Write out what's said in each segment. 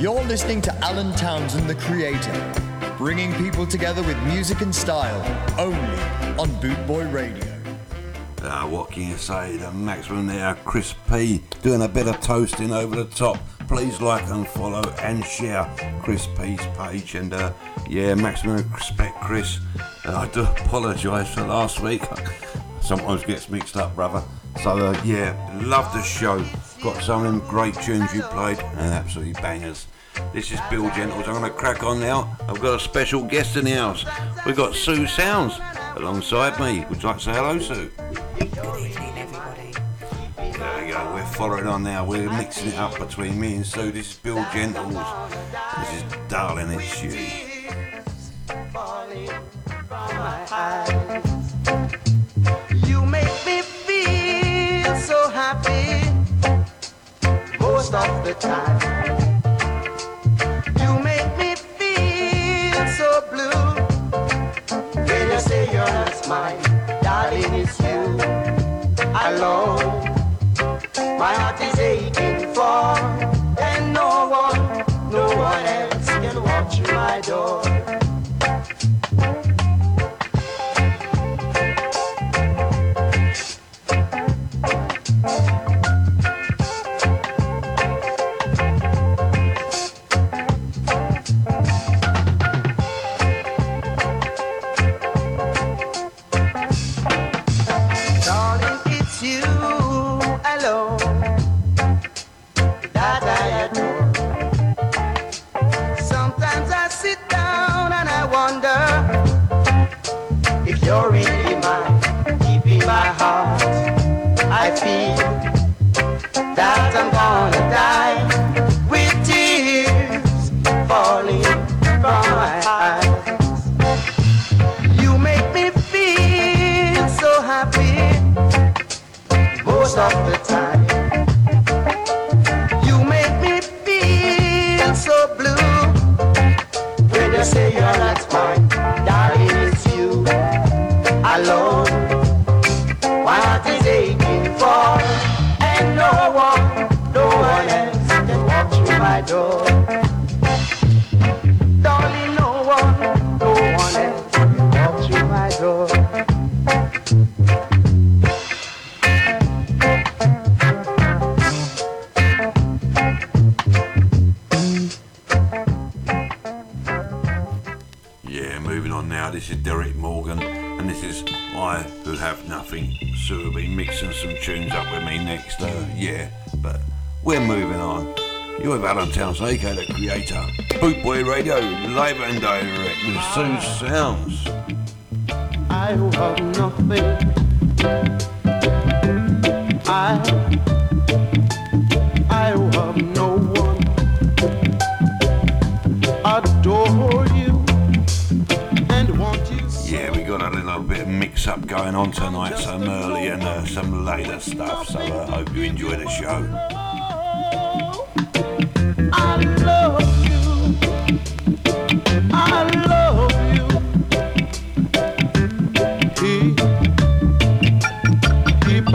You're listening to Alan Townsend, the creator, bringing people together with music and style, only on Bootboy Radio. Uh, what can you say? The maximum there, Chris P, doing a bit of toasting over the top. Please like and follow and share Chris P's page. And uh, yeah, maximum respect, Chris. I do apologise for last week. Sometimes gets mixed up, brother. So uh, yeah, love the show. Got some of them great tunes you played and absolutely bangers. This is Bill Gentles. I'm going to crack on now. I've got a special guest in the house. We've got Sue Sounds alongside me. Would you like to say hello, Sue? Good evening, everybody. There we go. We're following on now. We're mixing it up between me and Sue. This is Bill Gentles. This is Darling It's You. You most of the time. You make me feel so blue when you say you're not mine, darling. It's you alone. My heart is aching for, and no one, no one else can through my door.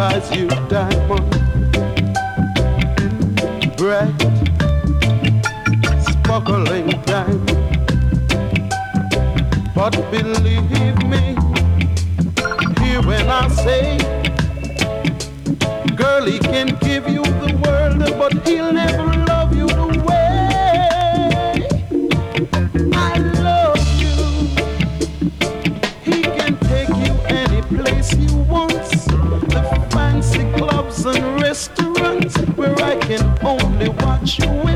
Buys you diamond, bright, sparkling diamond. But believe me, hear when I say, girl, he can give you the world, but he'll never watch you with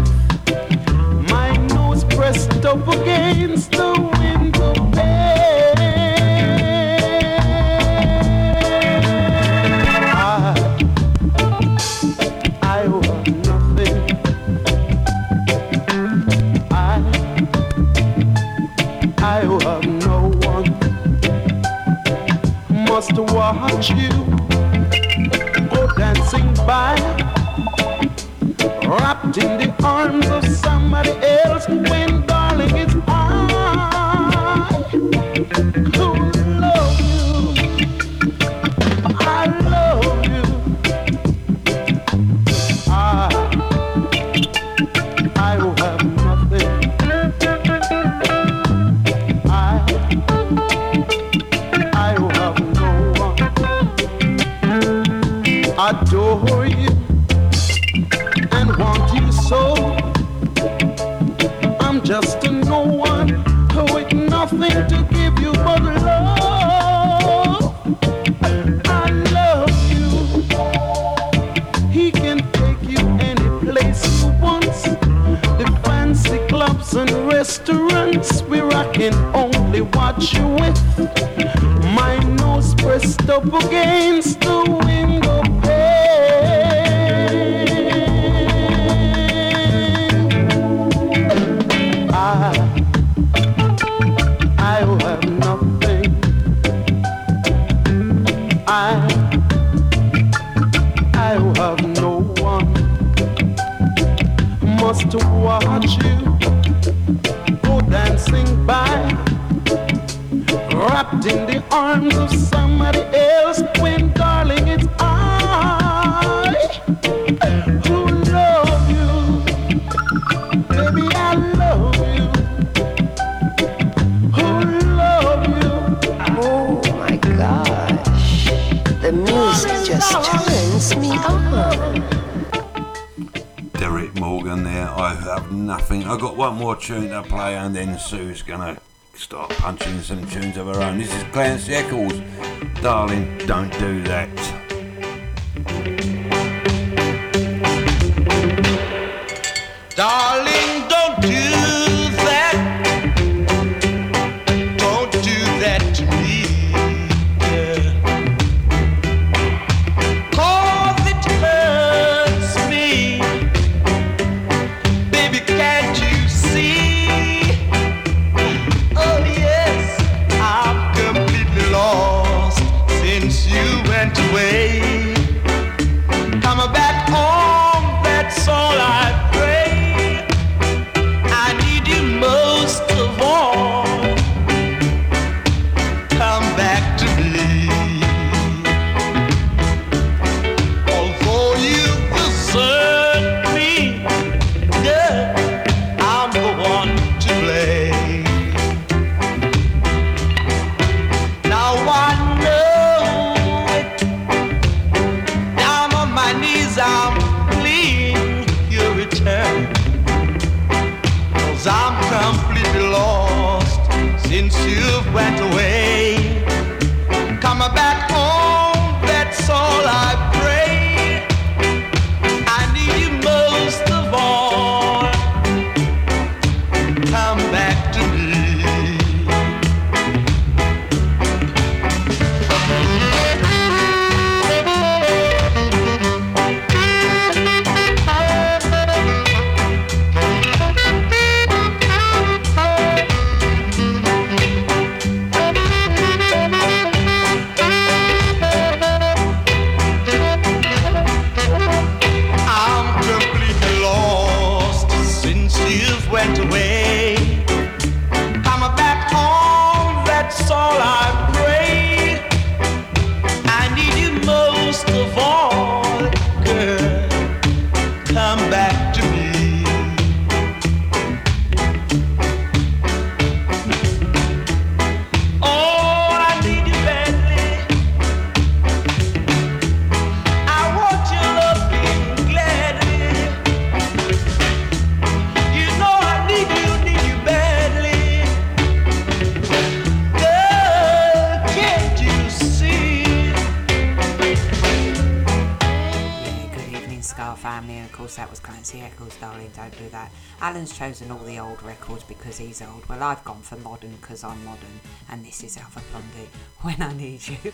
Sue's gonna start punching some tunes of her own. This is Clancy Eccles. Darling, don't do that. because I'm modern and this is Alpha Blondy when I need you.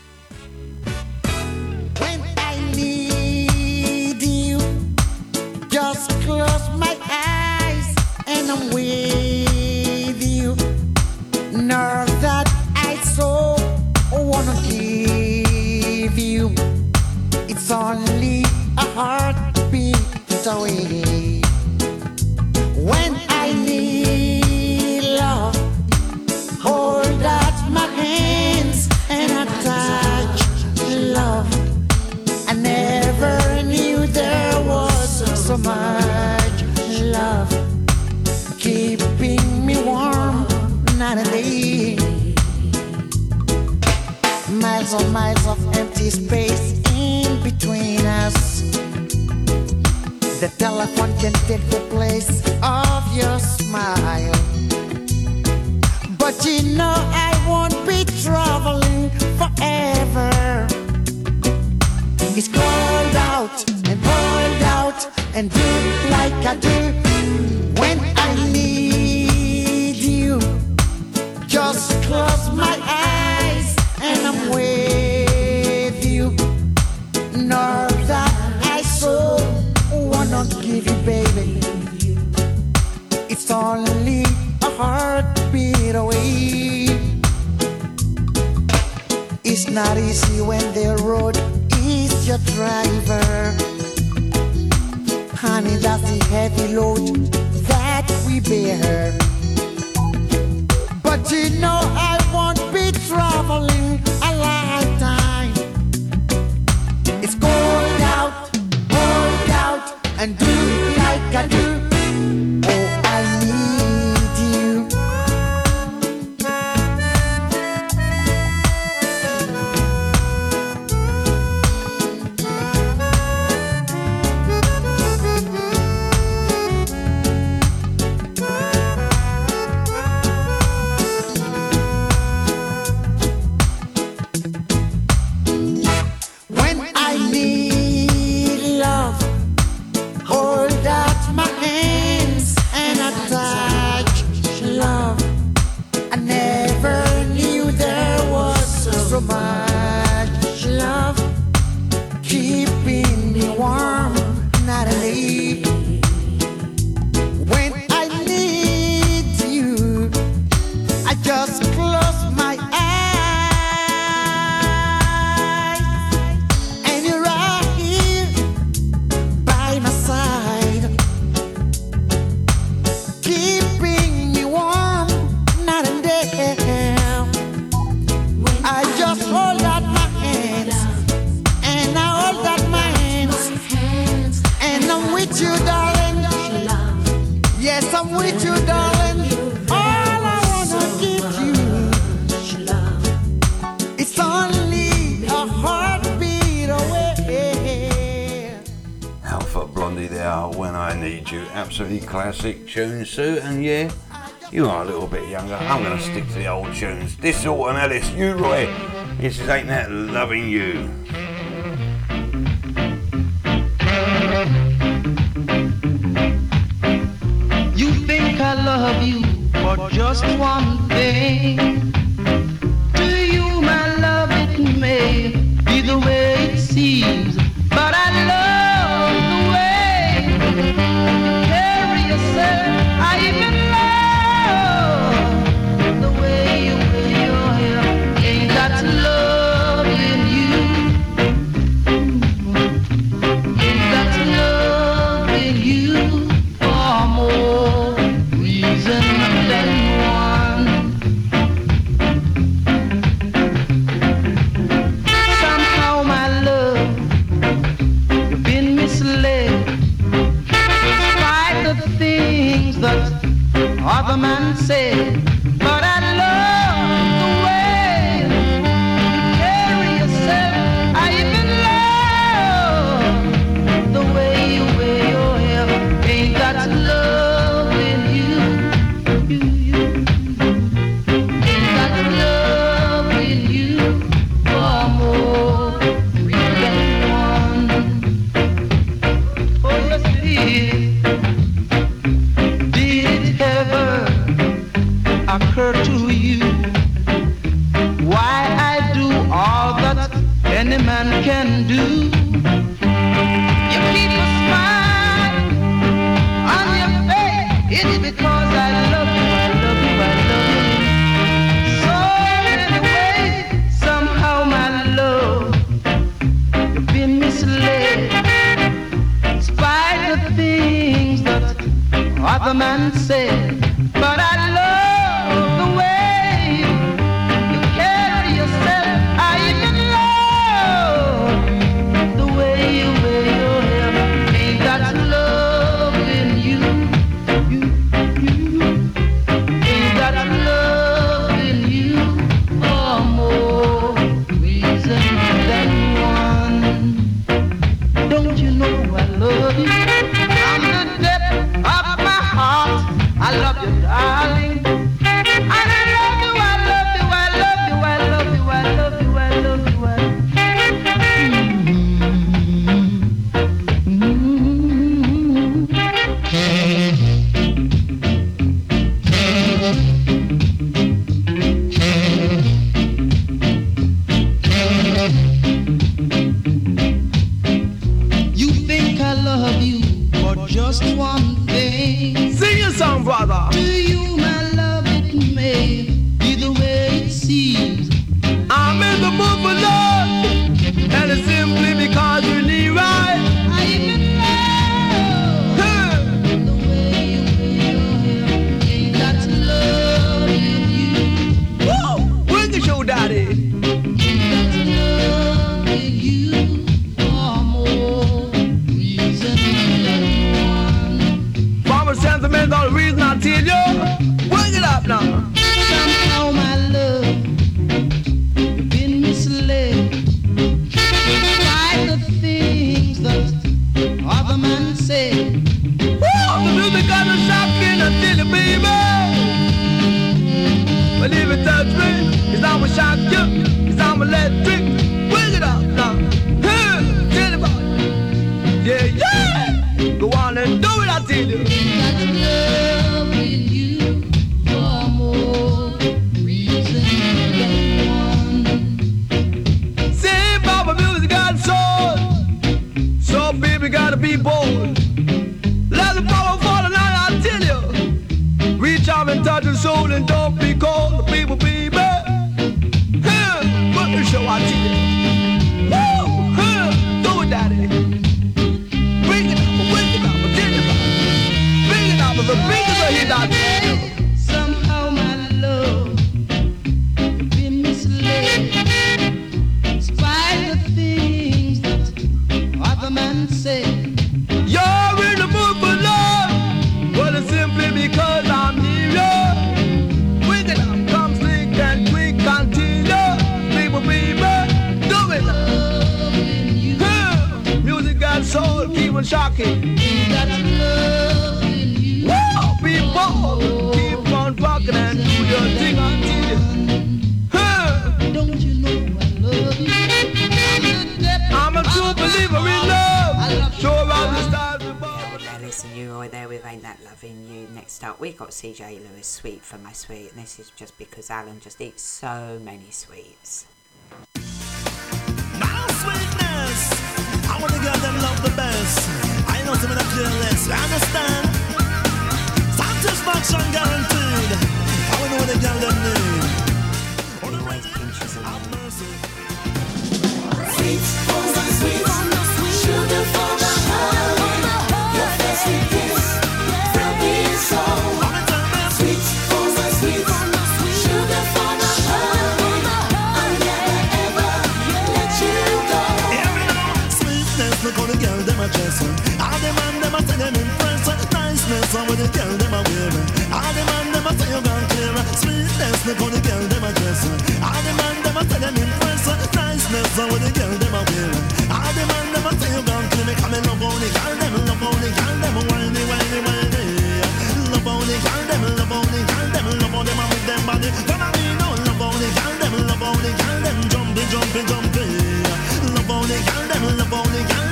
bathing suit, and yeah, you are a little bit younger. I'm going to stick to the old tunes. This Alton Ellis, you Roy. This is Ain't That Loving You. Got Lewis, Sweet for My Sweet, and this is just because Alan just eats so many sweets. My sweetness, I want give them love the best. I know some of? Satisfaction guaranteed. Them. All the man them a say them impress. Niceness, how the girl them a wear. All the man them a say you gone clear. Sweetness, how the girl them a dress. All the man them a say them impress. Niceness, how the girl them a wear. All the man them a say you gone clear. Me come and love how the girl them, love how the girl them whiny, whiny, whiny. Love how the girl them, love how the girl them, love how them with them body. Follow me now, love how the girl them, love how the girl them jumping, jumping, jumping. Love how the girl them, love how the girl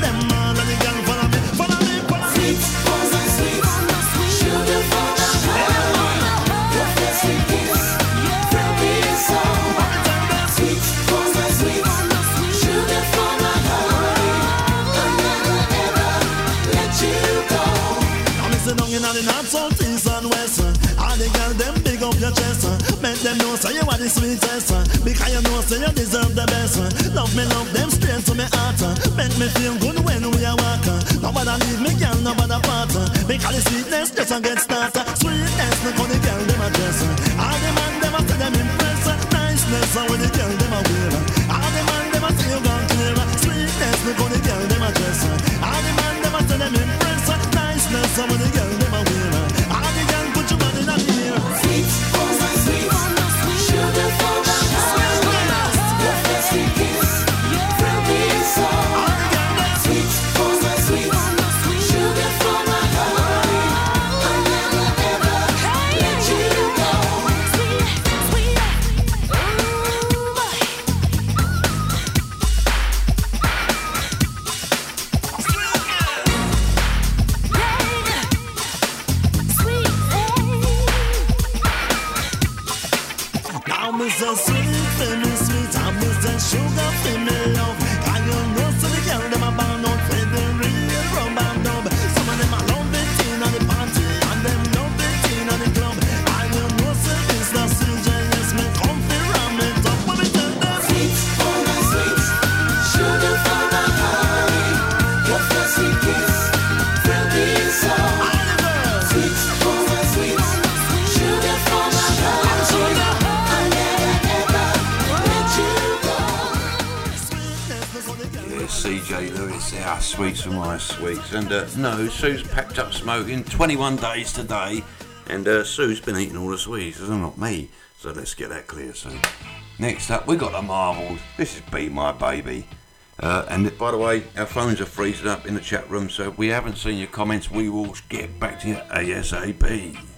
Make them know say you are the sweetest. one Because you know say you deserve the best. one Love me, love them straight to me heart. Uh. Make me feel good when we are walking. Nobody leave me, girl, nobody part. Uh. Because the sweetness just a get started. Sweetness, look how the girl them a dress. Uh. All the man them a say them impress. Niceness, how the girl them a wear. All the man them a say you gone clear. Sweetness, look how the girl them a dress. All the man them a say them impress. Niceness, how the girl And uh, no, Sue's packed up smoking 21 days today. And uh, Sue's been eating all the sweets, it's not me. So let's get that clear soon. Next up, we got the Marvels. This is Be My Baby. Uh, and by the way, our phones are freezing up in the chat room, so if we haven't seen your comments, we will get back to you ASAP.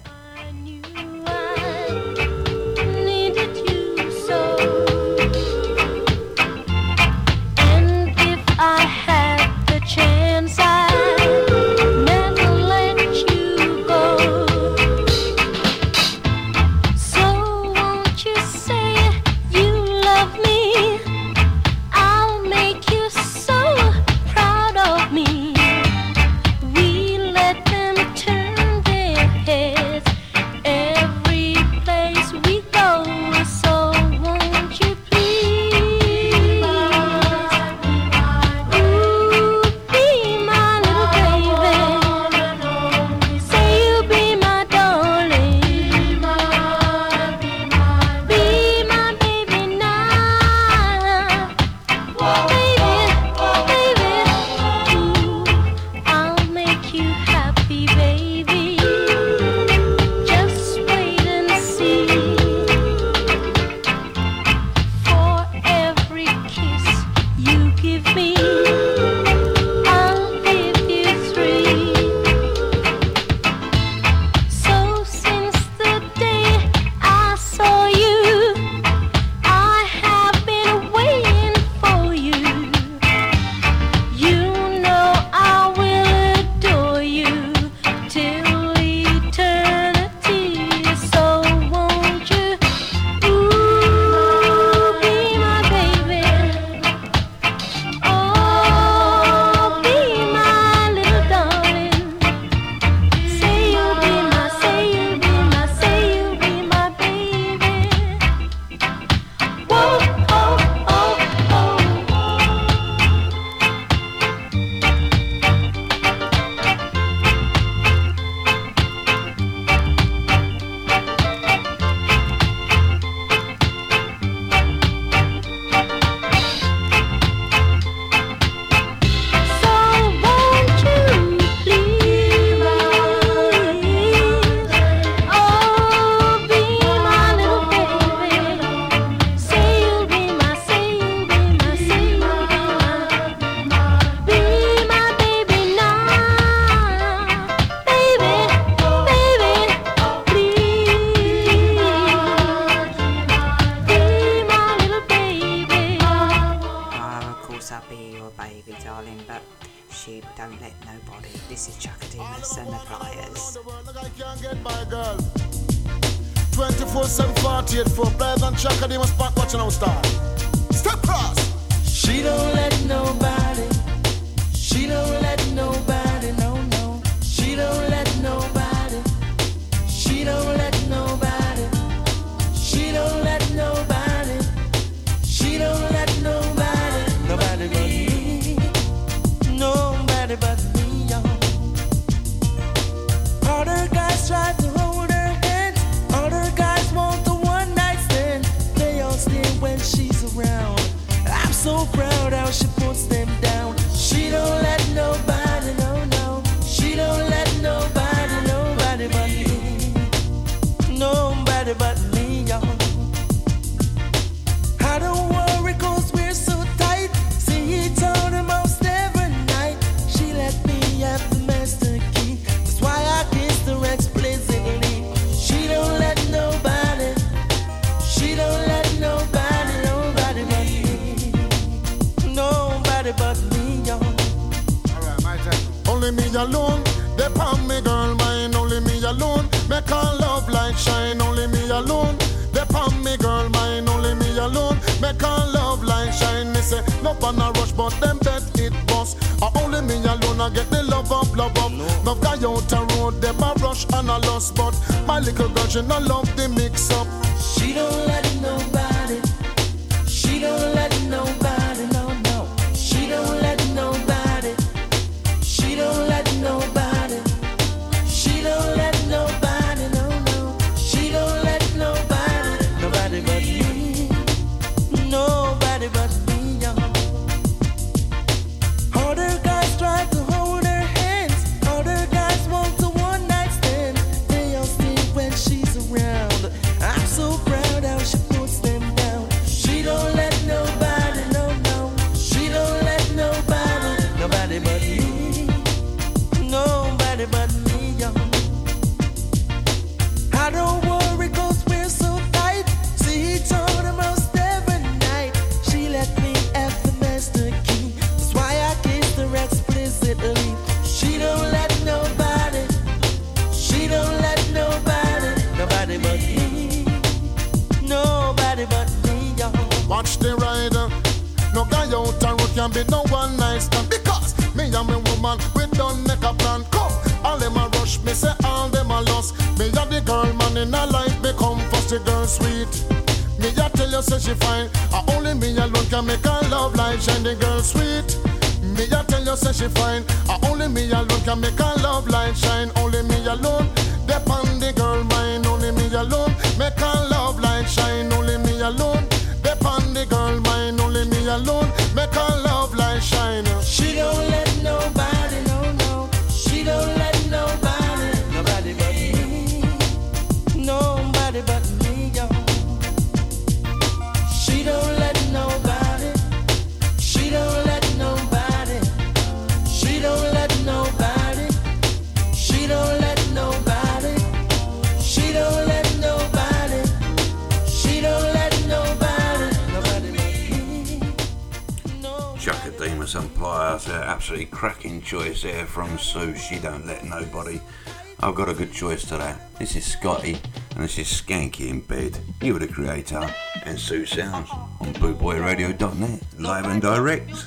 Scotty, and this is Skanky in Bed. You were the creator, and Sue Sounds on bootboyradio.net, live and direct.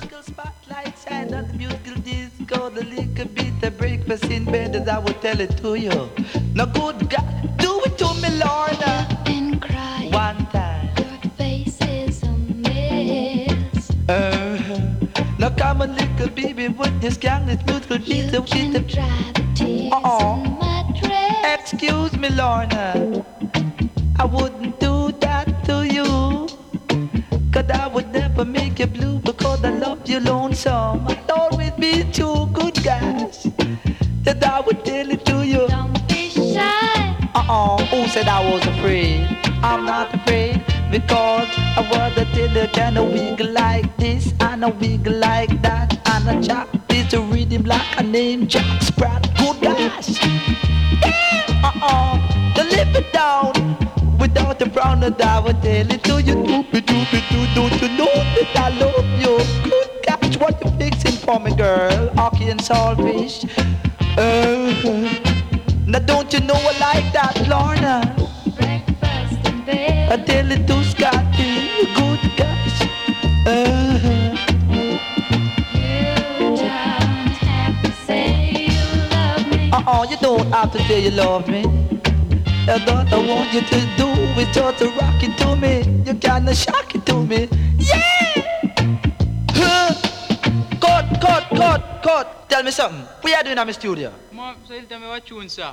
You love me. That's what I want you to do is just to rock it to me. You kinda shock it to me. Yeah! Huh. Cut, cut, cut, cut. Tell me something. What you doing in my studio? Mom, so you tell me what tune, sir?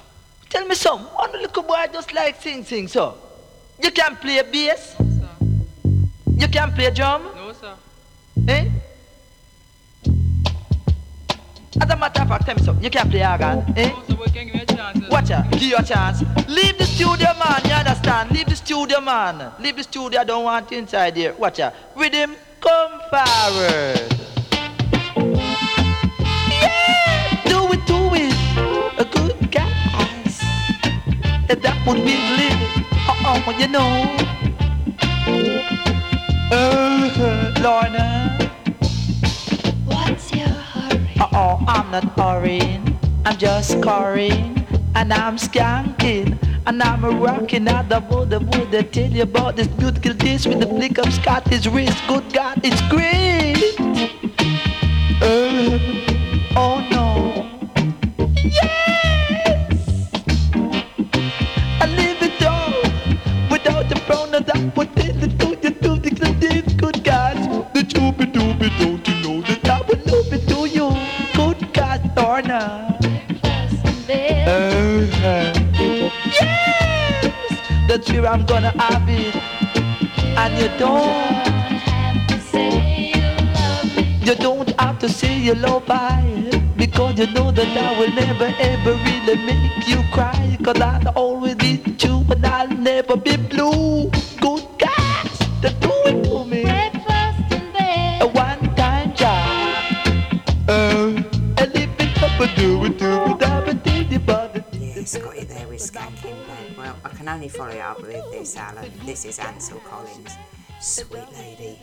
Tell me something. One little boy just like sing, sing, so. You can play bass? Sir. You can play drum? Of fact, something. You can't play organ, eh? Give chance. Watch out, give you a chance. Leave the studio, man. You understand? Leave the studio, man. Leave the studio. I don't want you inside here. Watch out. With him, come forward. Yeah, do it, do it. A good guys. That would be living. Uh-uh, you know. Uh, Lorna. Uh-oh, I'm not hurrying, I'm just scoring, and I'm skanking, and I'm rocking out the would I tell you about this beautiful dish with the flick of Scottish wrist, good God, it's great! Where I'm gonna have it. And you don't, have to say you love me. you don't have to say you love I, because you know that I will never ever really make you cry. Cause I'll always be true and I'll never be blue. Only follow up with this, Alan. This is Ansel Collins. Sweet lady.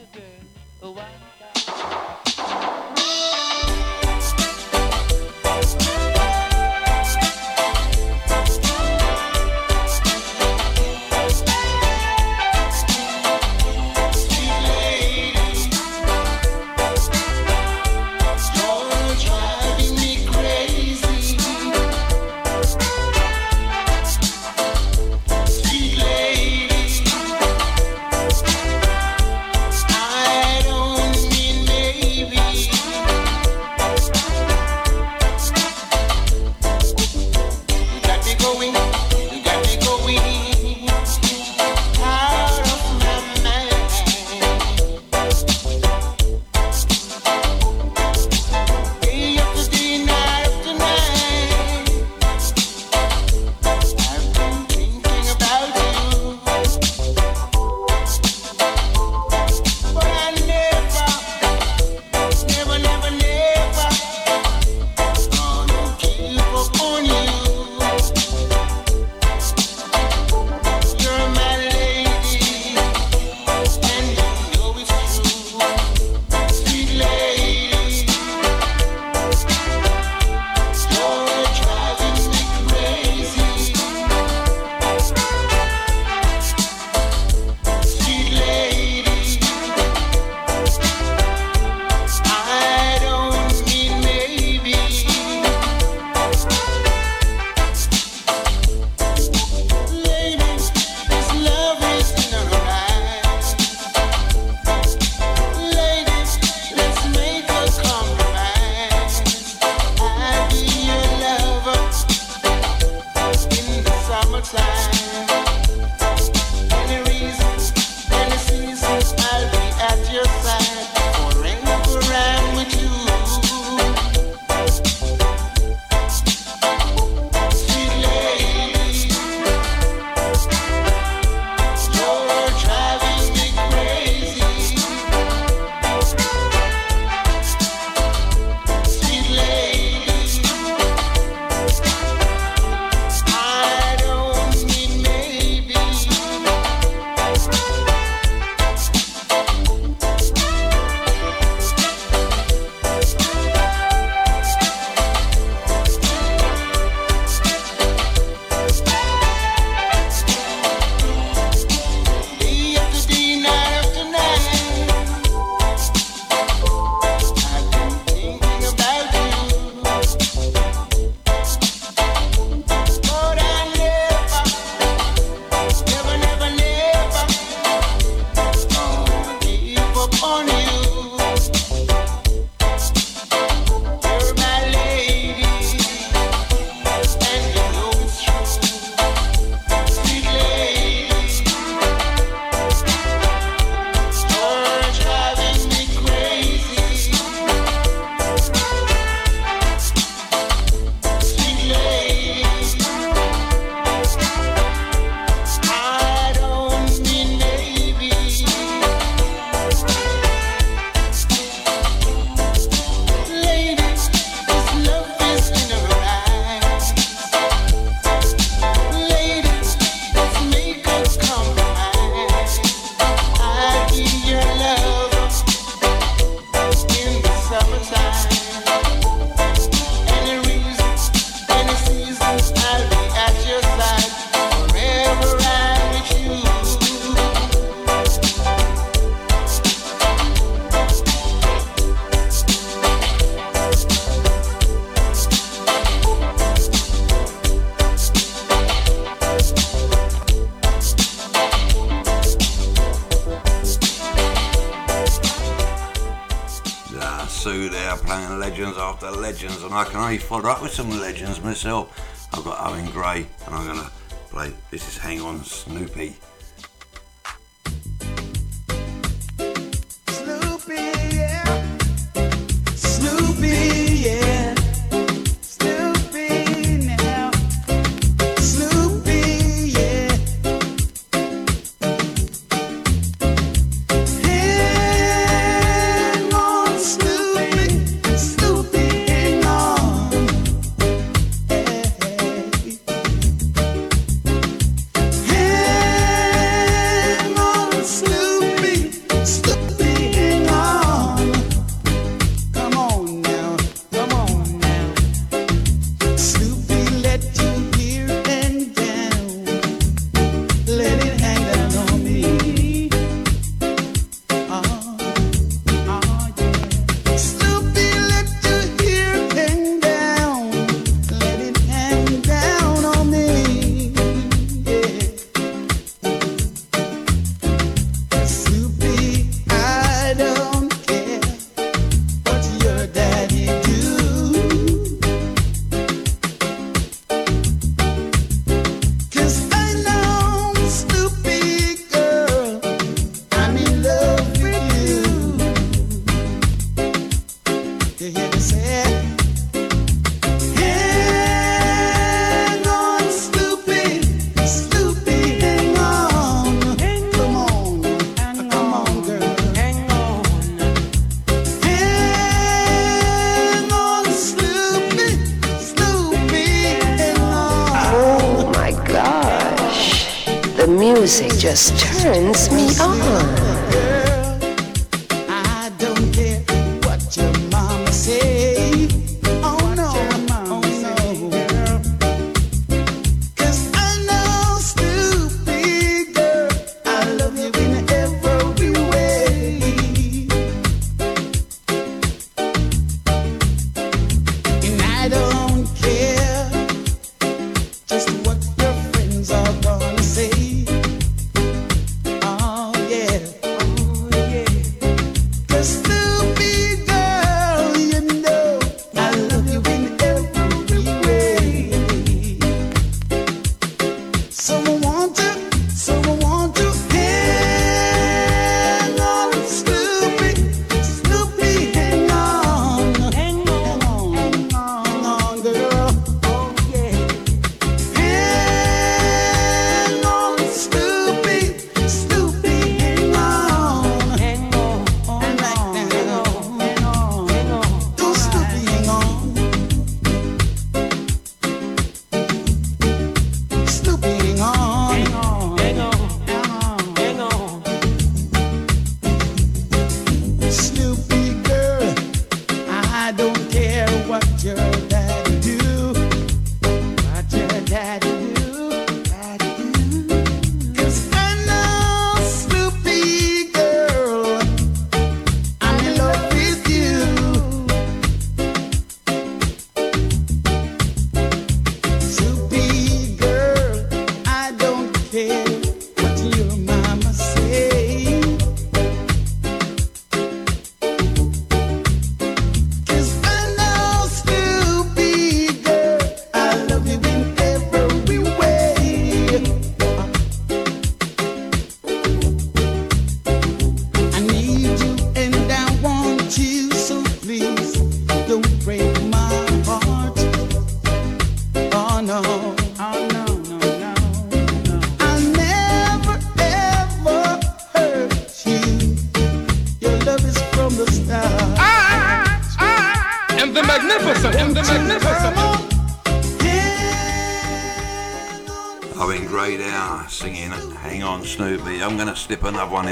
Some legends myself. Just turns me on.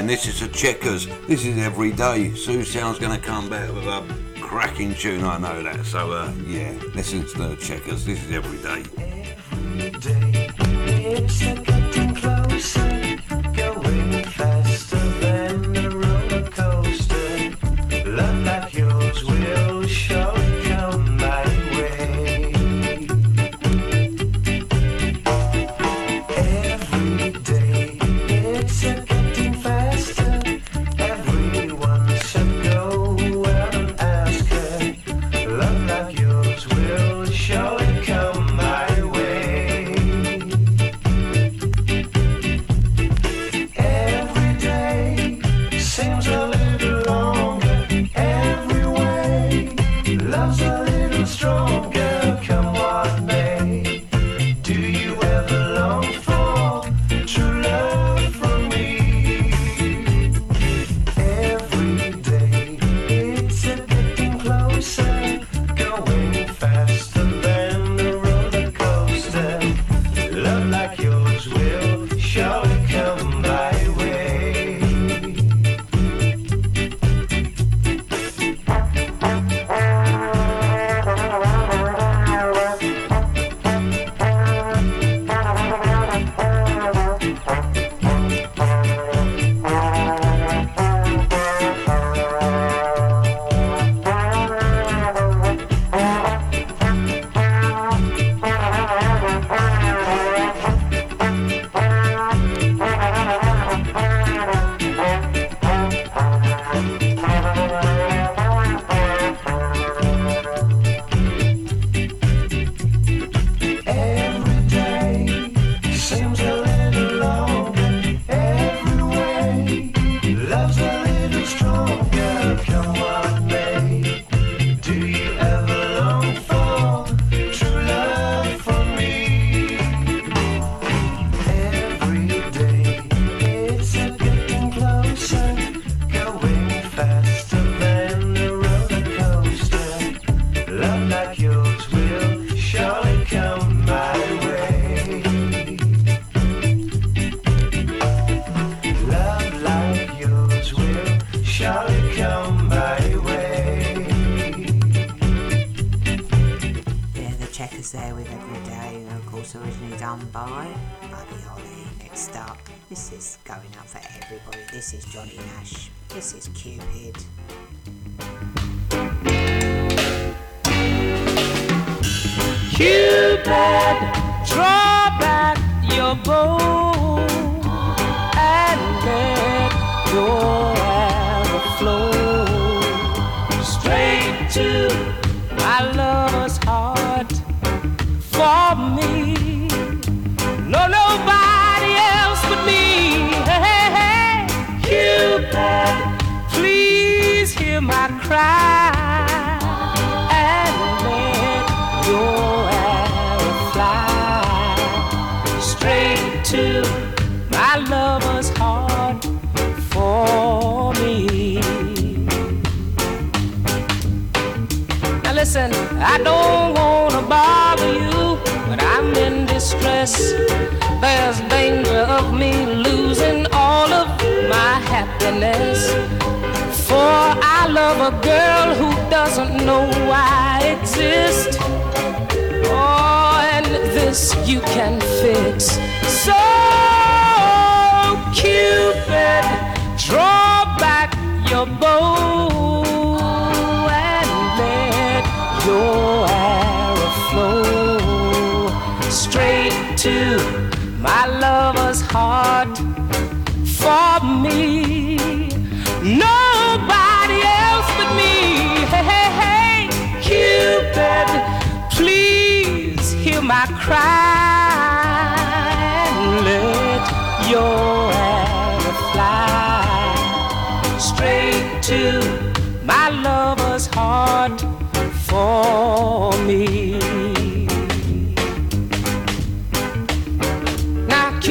And This is the Checkers. This is every day. Sue Sound's going to come back with a cracking tune, I know that. So, uh, yeah, listen to the Checkers. This is every day.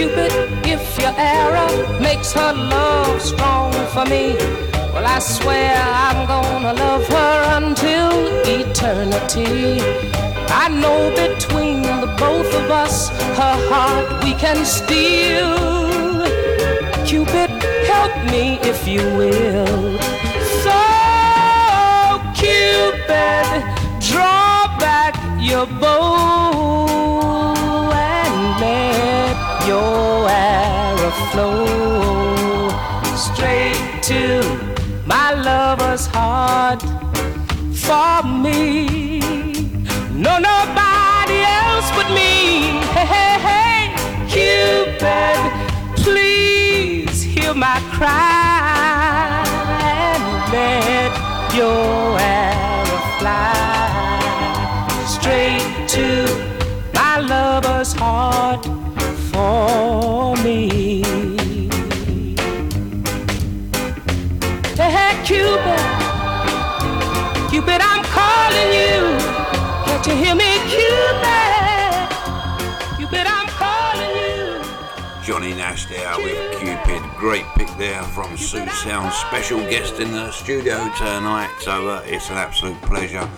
Cupid, if your arrow makes her love strong for me, well, I swear I'm gonna love her until eternity. I know between the both of us, her heart we can steal. Cupid, help me if you will. So, Cupid, draw back your bow flow straight to my lover's heart for me. No, nobody else but me. Hey, hey, hey, Cupid, please hear my cry and let your arrow fly straight to my lover's heart for me. Cupid, Cupid, I'm calling you. Can't you hear me, Cupid? Cupid, I'm calling you. Johnny Nash there with Cupid. Great pick there from Sue Sound. Special guest in the studio tonight. So uh, it's an absolute pleasure.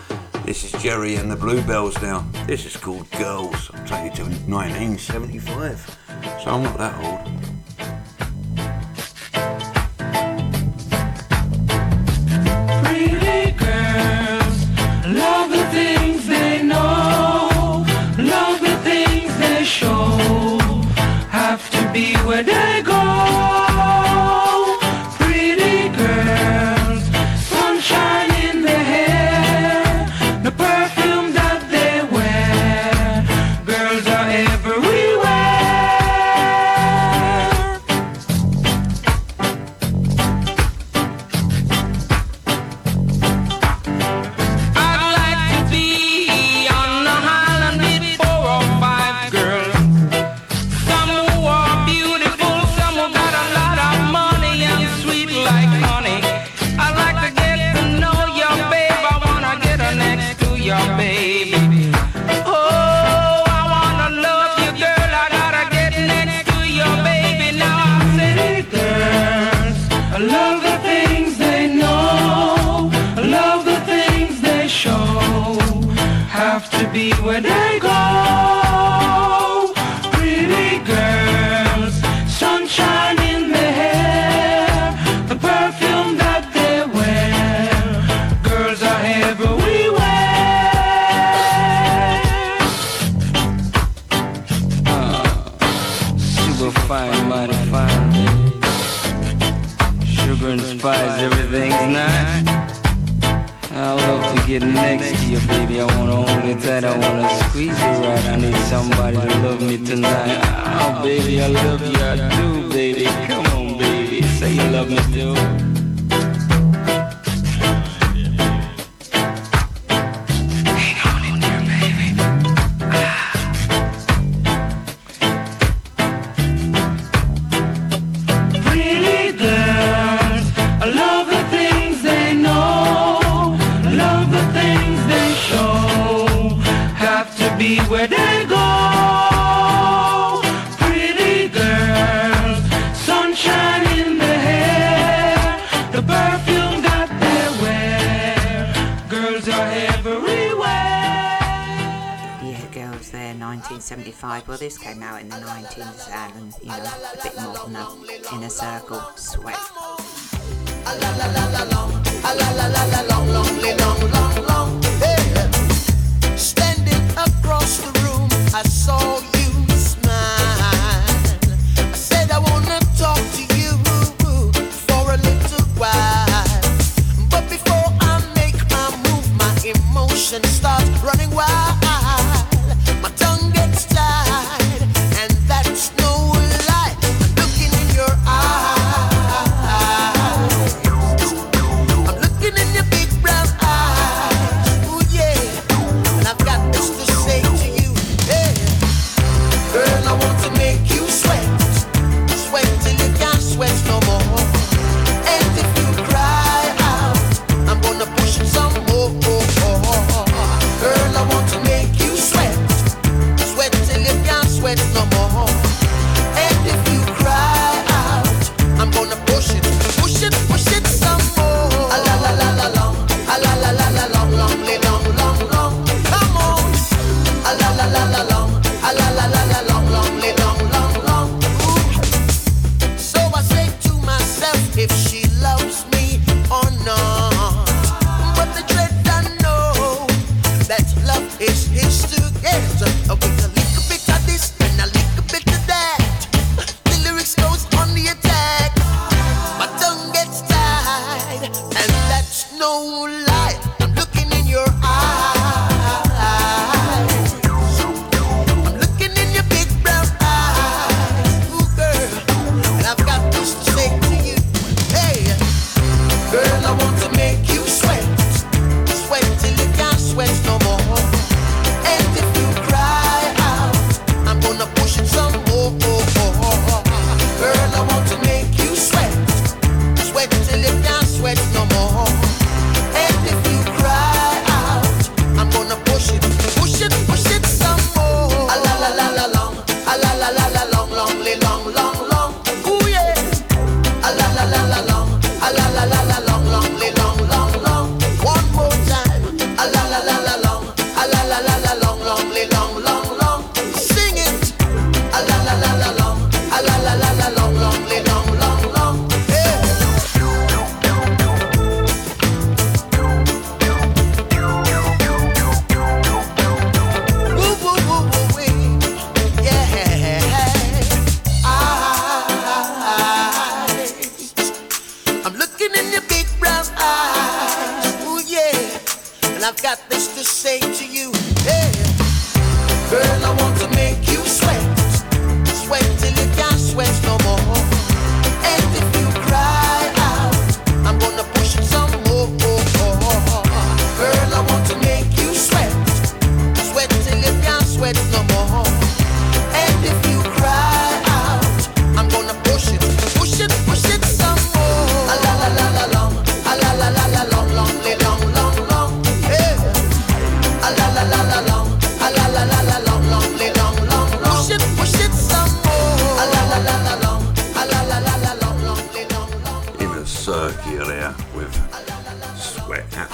This is Jerry and the Bluebells now. This is called Girls. I'll take you to 1975. So I'm not that old. Be where they go. 1975. Well, this came out in the 90s, and you know, a bit more than a inner circle sweat.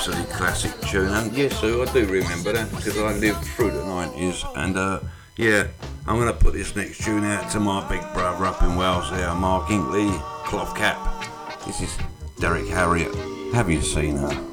absolutely classic tune. And so I do remember that because I lived through the 90s. And uh, yeah, I'm going to put this next tune out to my big brother up in Wales there, Mark Inkley, Cloth Cap. This is Derrick Harriott. Have you seen her?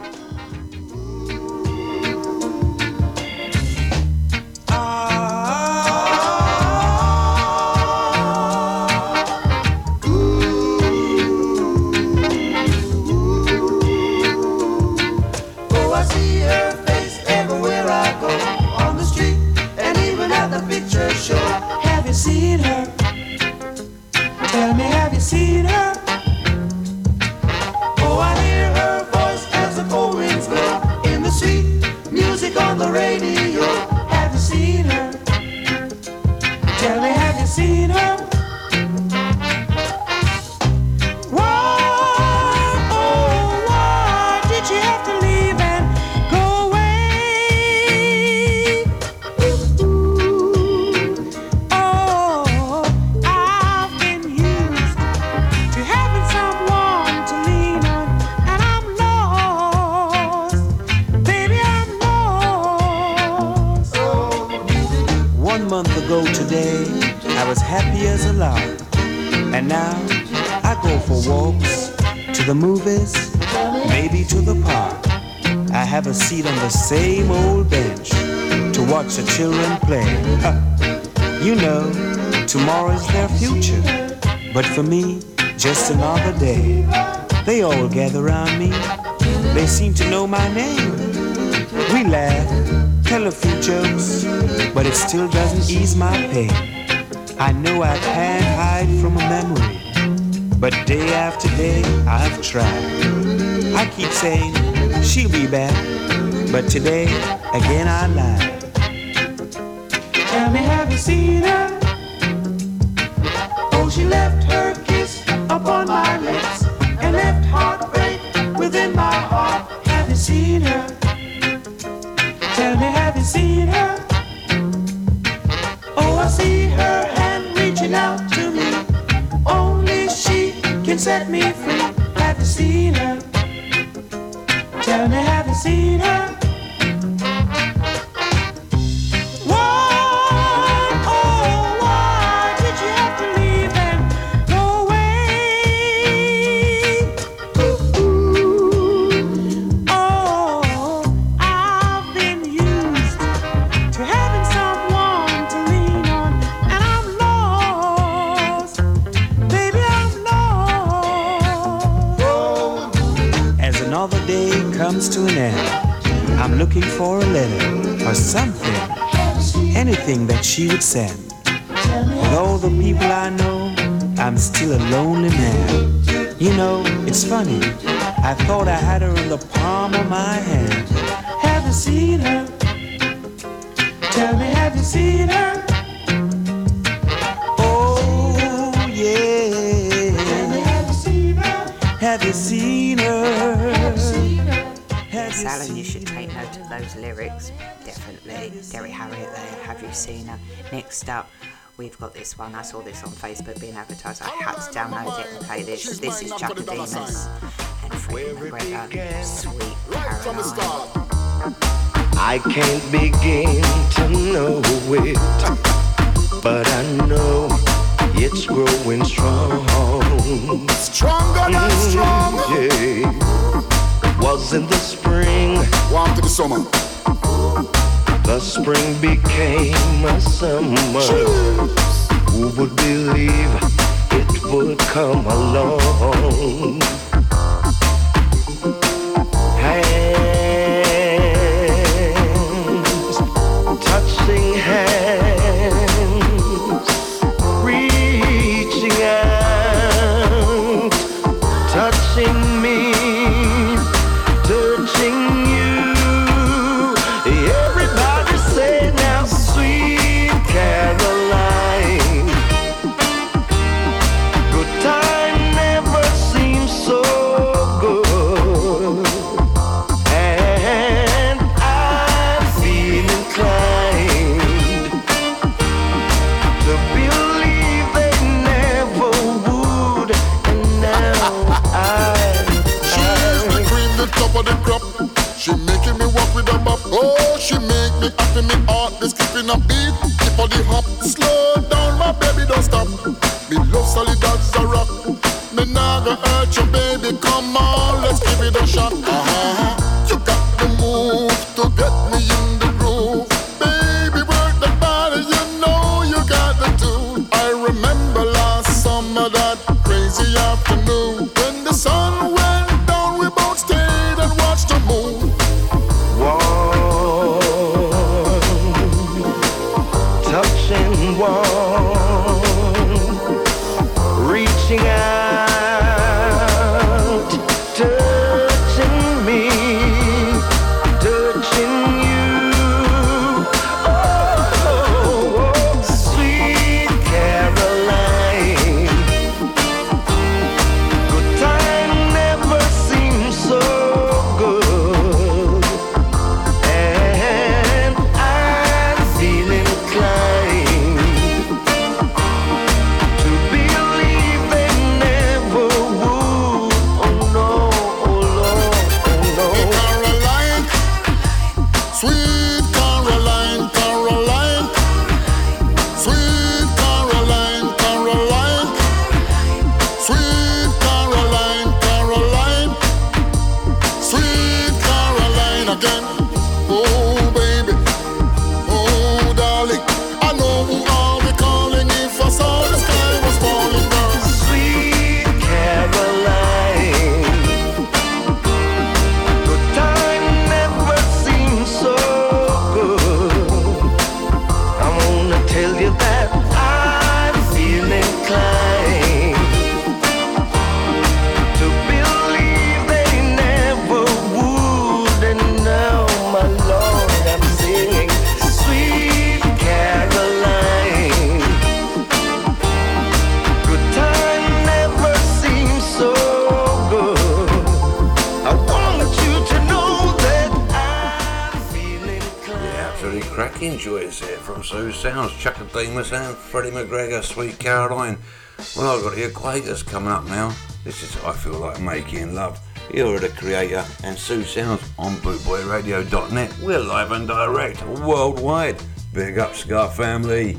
pain. I know I can't hide from a memory, but day after day I've tried. I keep saying she'll be back, but today again I lied. next up, we've got this one. I saw this on Facebook being advertised. I had to download it and play this. This is Chuck Demons and Freddie Sweet right from the start. I can't begin to know it, but I know it's growing strong. Stronger than strong. Mm, yeah. Was in the spring. Warm to the summer the spring became a summer. Who would believe it would come along? in a beat, keep on the hop. Slow down, my baby, don't stop. Me love solid as a rock. Me nah go hurt you, baby. Come on, let's give it a shot. Uh-huh. play that's coming up now. This is I Feel Like Making Love. You're the creator and Sue Sounds on bootboyradio.net. We're live and direct worldwide. Big up, Scar family.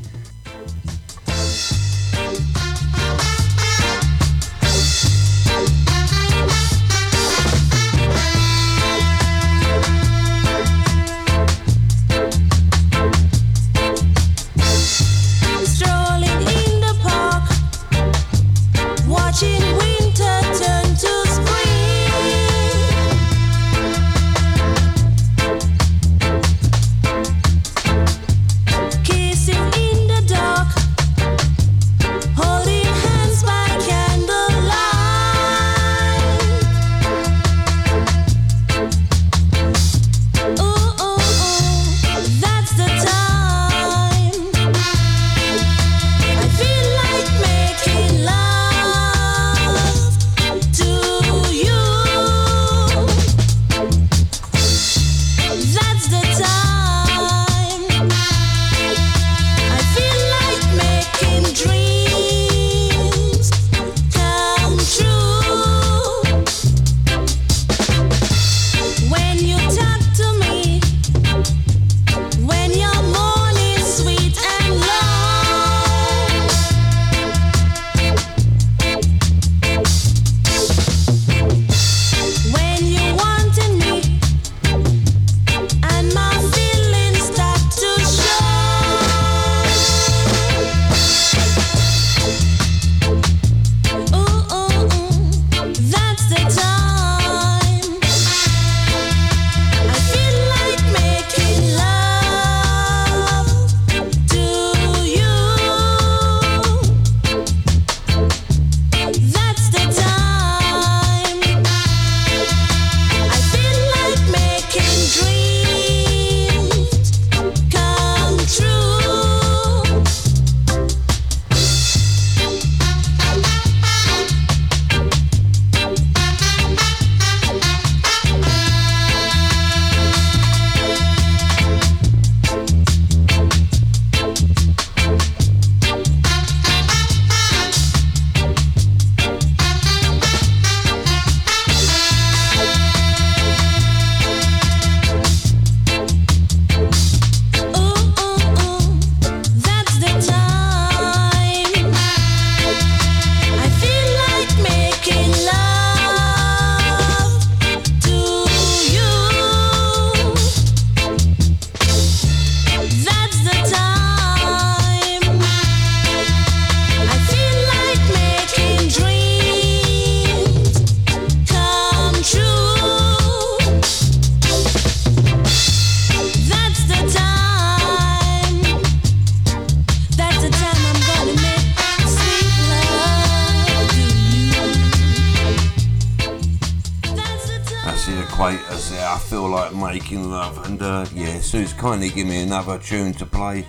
finally give me another tune to play,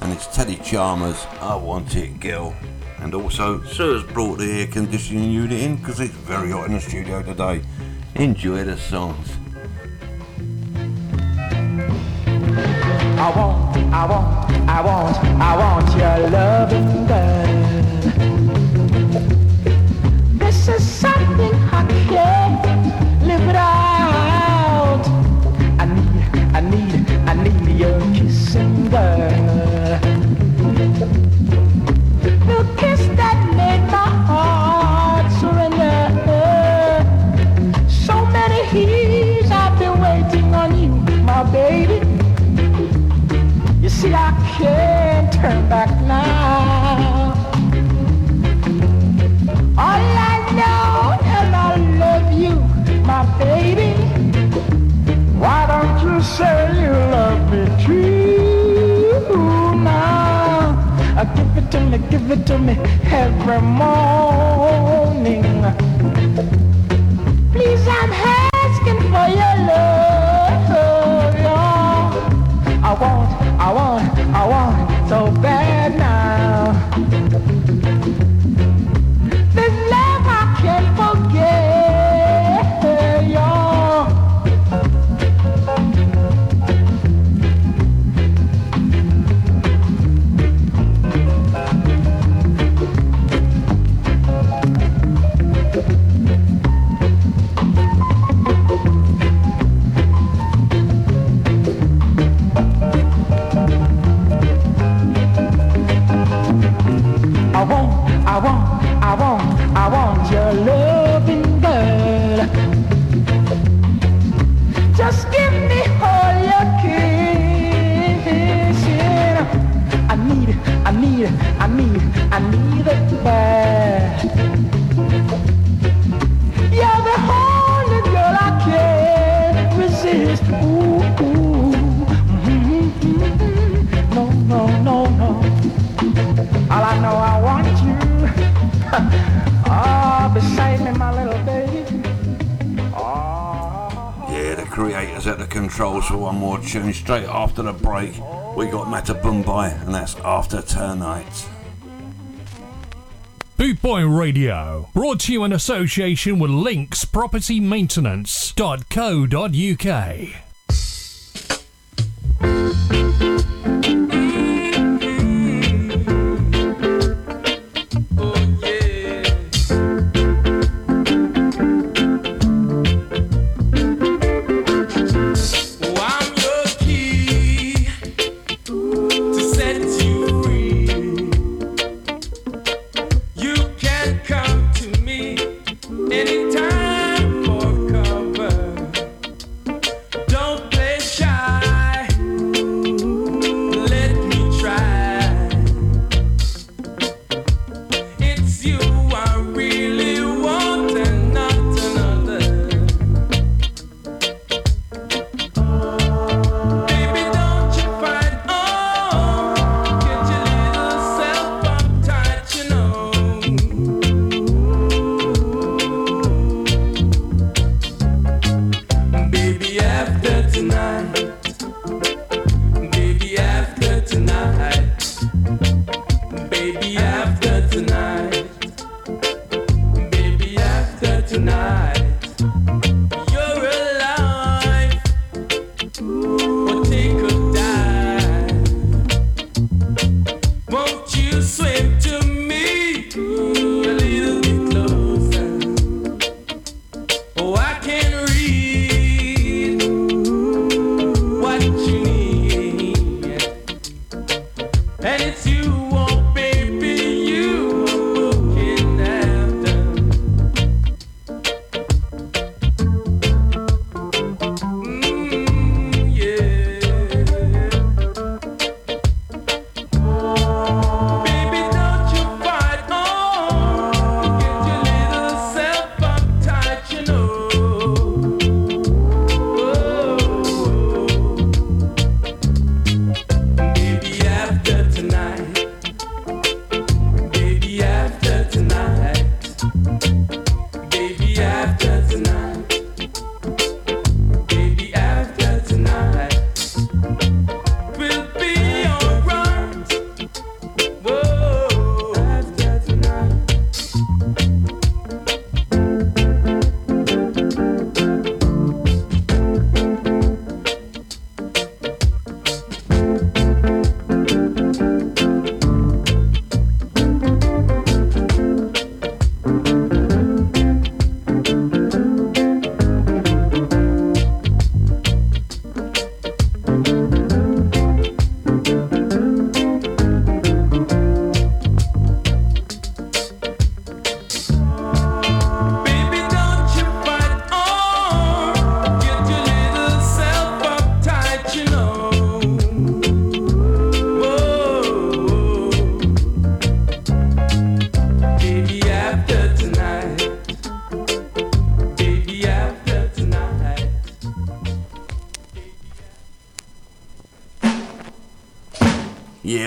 and it's Teddy Chalmers, I Want It Girl. And also, Sir's brought the air conditioning unit in because it's very hot in the studio today. Enjoy the songs. I want, I want, I want, I want your loving, girl. This is something I give it to me every morning. after tonight. Bootboy Radio, brought to you in association with Links Property linkspropertymaintenance.co.uk.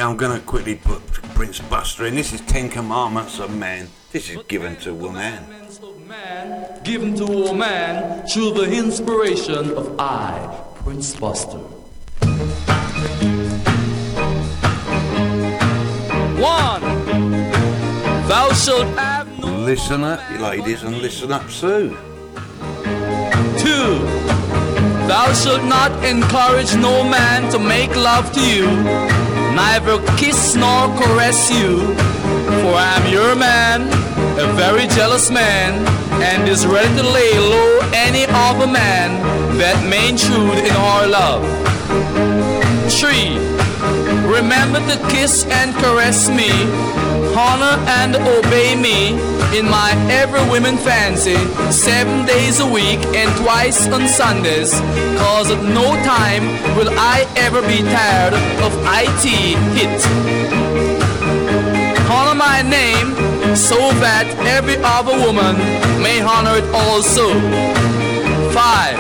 I'm gonna quickly put Prince Buster in. This is Ten Commandments of Man. This is given to woman. Given to all man through the inspiration of I, Prince Buster. One, thou shalt have Listen up, you ladies, and listen up, Sue. Two, thou shalt not encourage no man to make love to you, neither kiss nor caress you. For I am your man, a very jealous man, and is ready to lay low any other man that may intrude in our love. Three, remember to kiss and caress me, honor and obey me in my every women fancy, seven days a week and twice on Sundays, cause at no time will I ever be tired of IT hit. Honor my name so that every other woman may honor it also. Five,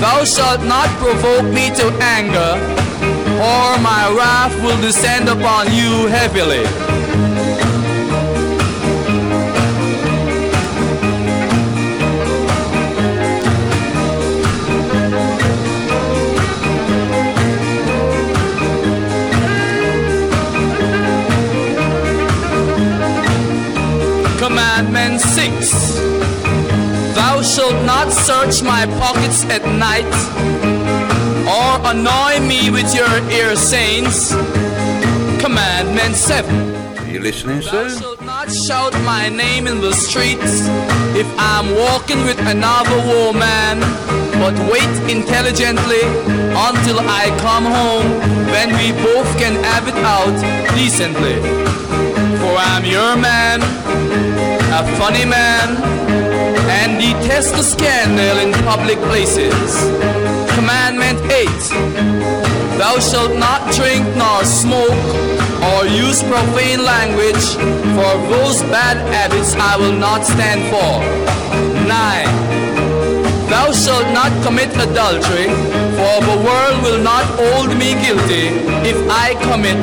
thou shalt not provoke me to anger, or my wrath will descend upon you heavily. Search my pockets at night, or annoy me with your ear sayings. Commandment 7 Are you listening, Thou Sue? shalt not shout my name in the streets if I'm walking with another woman, but wait intelligently until I come home, when we both can have it out decently. For I'm your man, a funny man, and detest the scandal in public places. Commandment 8 Thou shalt not drink nor smoke or use profane language, for those bad habits I will not stand for. 9. Thou shalt not commit adultery, for the world will not hold me guilty if I commit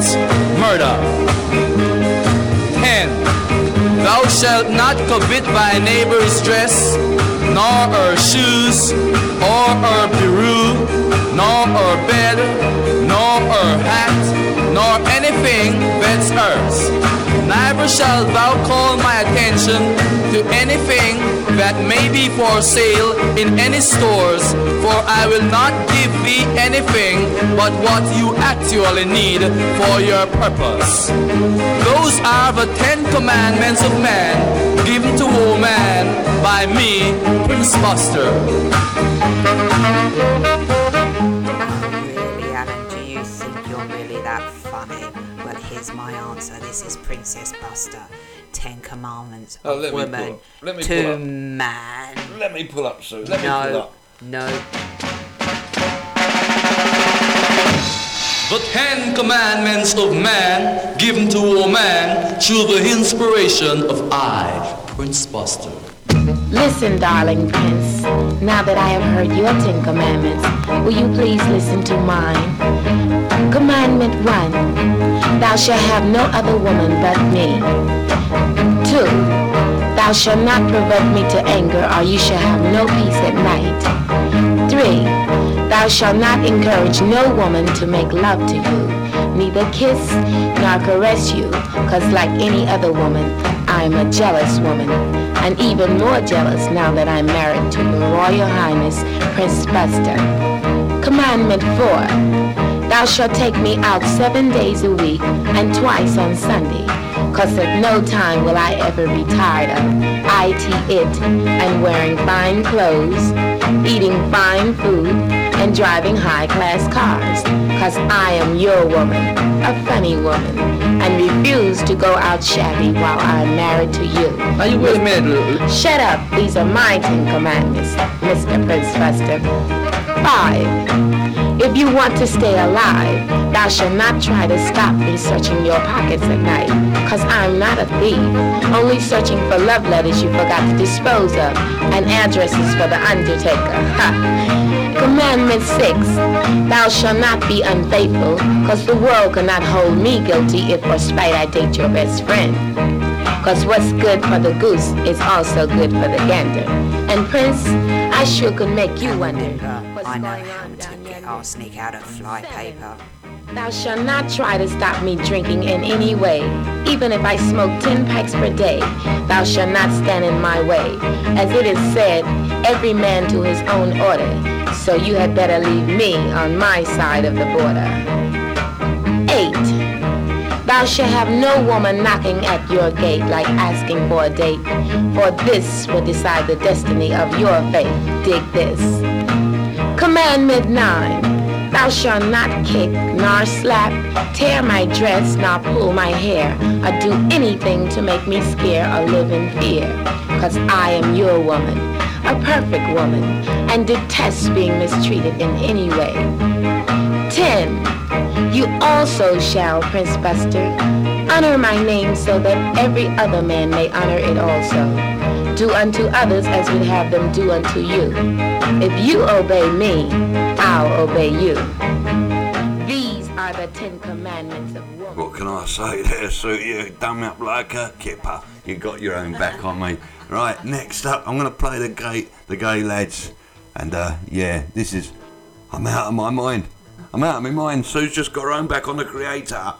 murder. 10. Thou shalt not covet thy neighbor's dress, nor her shoes, or her peru, nor her bed, nor her hat, nor anything that's hers. Neither shalt thou call my attention to anything that may be for sale in any stores, for I will not give thee anything but what you actually need for your purpose. Those are the Ten Commandments of man, given to woman by me, Prince Buster. Answer. This is Princess Buster. Ten Commandments Oh, of let me woman pull up. Let me to pull up. man. Let me pull up, Sue. Let me no, pull up. no. The Ten Commandments of man, given to all man through the inspiration of I, Prince Buster. Listen, darling prince, now that I have heard your Ten Commandments, will you please listen to mine? Commandment 1. Thou shalt have no other woman but me. 2. Thou shalt not provoke me to anger, or you shall have no peace at night. 3. Thou shalt not encourage no woman to make love to you, neither kiss nor caress you, cause like any other woman, I am a jealous woman, and even more jealous now that I'm married to Your Royal Highness Prince Buster. Commandment 4. Thou shalt take me out seven days a week and twice on Sunday, cause at no time will I ever be tired of IT it and wearing fine clothes, eating fine food, and driving high-class cars, cause I am your woman, a funny woman, and refuse to go out shabby while I'm married to you. Are you wait a minute? Shut up. These are my Ten Commandments, Mr. Prince Buster. Five. If you want to stay alive, thou shalt not try to stop me searching your pockets at night. Cause I'm not a thief, only searching for love letters you forgot to dispose of, and addresses for the undertaker. Ha. Commandment 6, thou shalt not be unfaithful, cause the world cannot hold me guilty if for spite I date your best friend. Cause what's good for the goose is also good for the gander. And Prince, I sure could make you wonder. I know how to get our sneak out of fly paper. Thou shalt not try to stop me drinking in any way. Even if I smoke ten pipes per day, thou shalt not stand in my way. As it is said, every man to his own order. So you had better leave me on my side of the border. Eight. Thou shalt have no woman knocking at your gate like asking for a date. For this will decide the destiny of your fate. Dig this. Commandment 9. Thou shalt not kick, nor slap, tear my dress, nor pull my hair, or do anything to make me scare or live in fear. Cause I am your woman, a perfect woman, and detest being mistreated in any way. 10. You also shall, Prince Buster, honor my name so that every other man may honor it also. Do unto others as we'd have them do unto you. If you obey me, I'll obey you. These are the Ten Commandments of woman. What can I say there, Sue? You me up like a kipper. You got your own back on me. Right, next up, I'm going to play the gay, the gay lads. And uh, yeah, this is. I'm out of my mind. I'm out of my mind. Sue's just got her own back on the creator.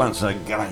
Once again.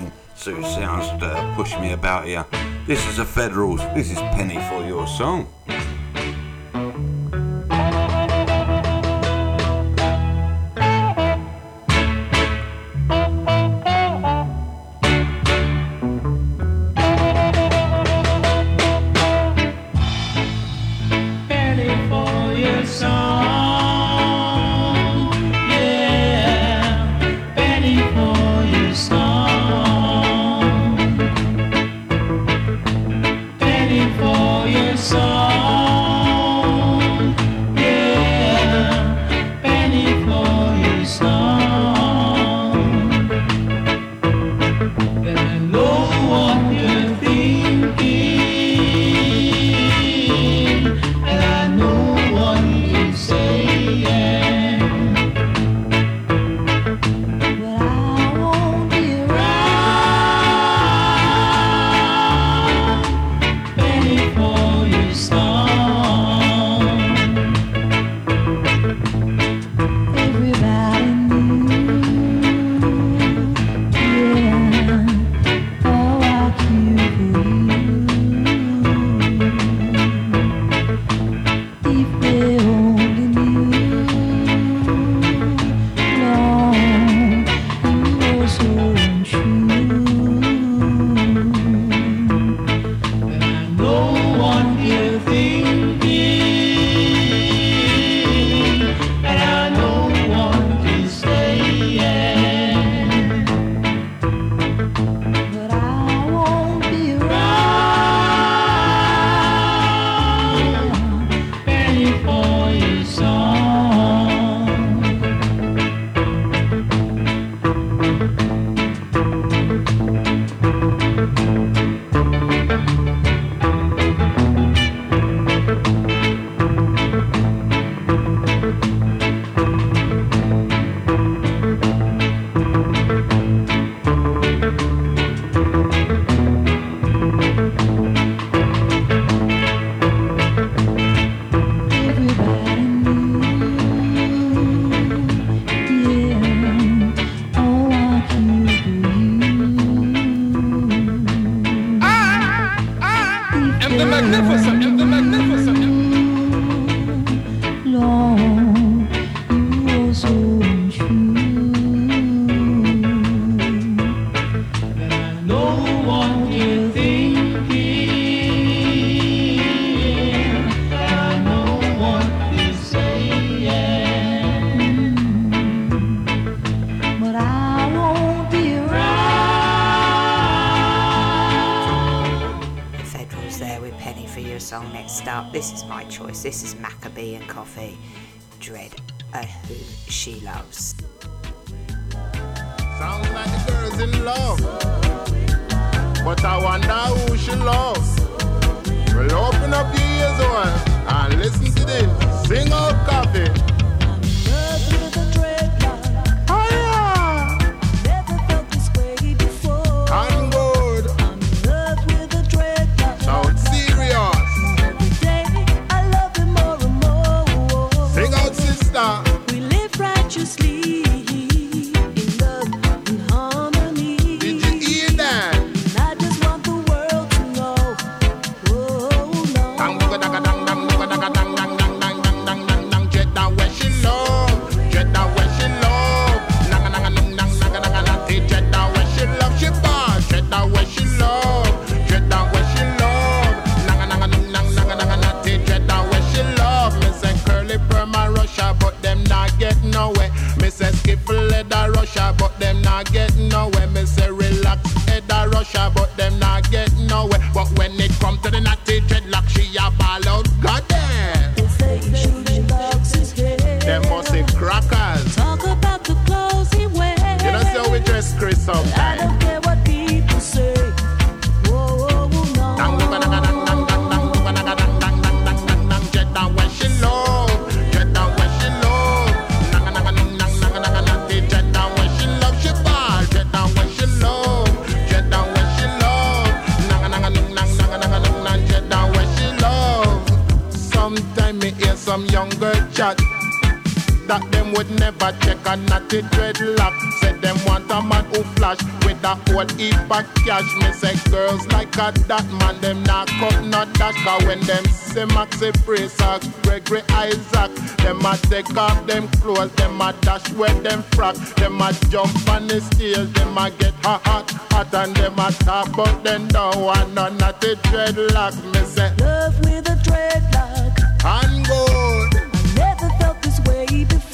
What if I catch cash. Me say girls like a that man, them not cut not that. Cause when them say Maxi Bracer, Gregory Isaac, them a take off them clothes, them a dash where them frack, them a jump on the stairs, them a get hot, hot, hot, and them a talk, but then don't want none of the dreadlock. Me say love with a dreadlock. And gold, I never felt this way before.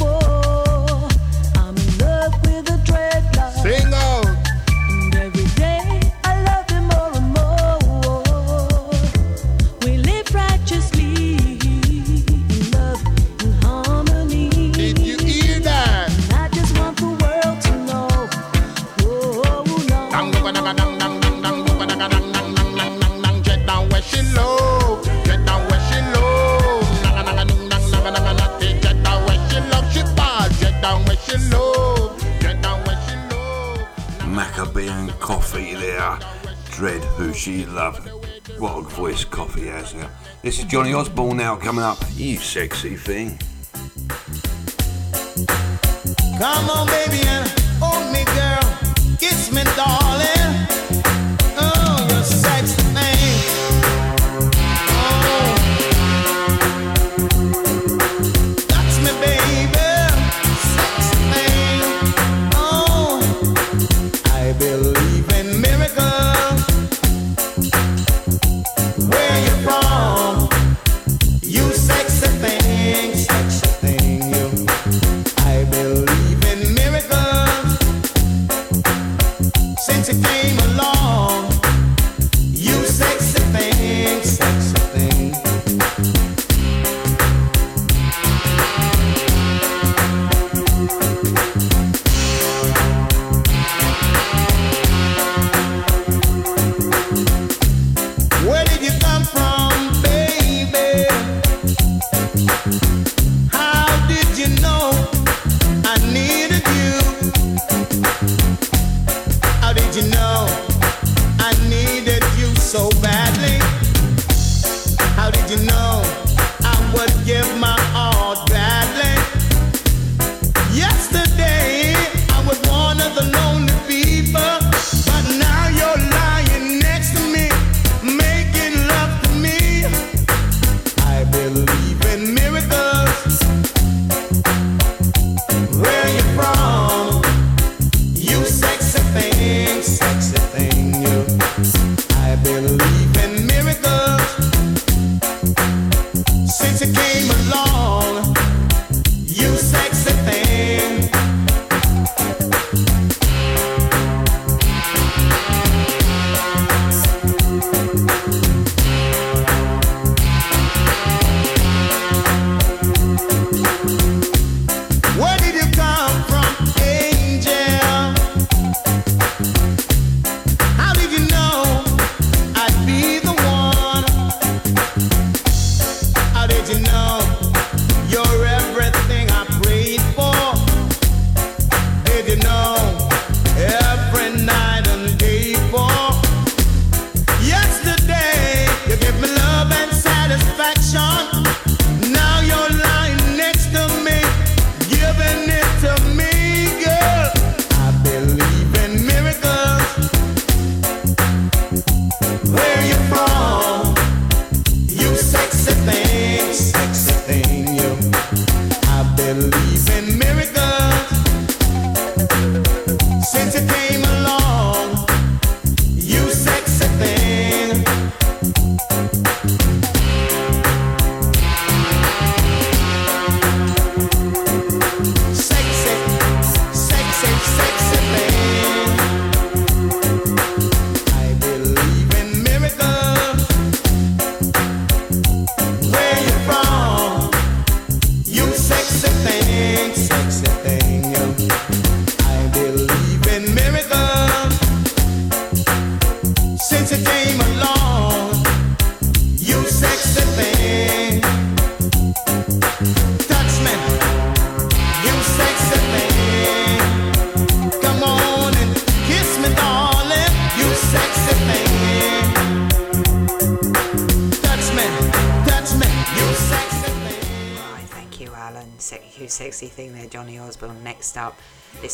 Dread, who she loved. What a voice Coffee has now. This is Johnny Osbourne now coming up. You sexy thing. Come on, baby, and hold me, girl. Kiss me, dog.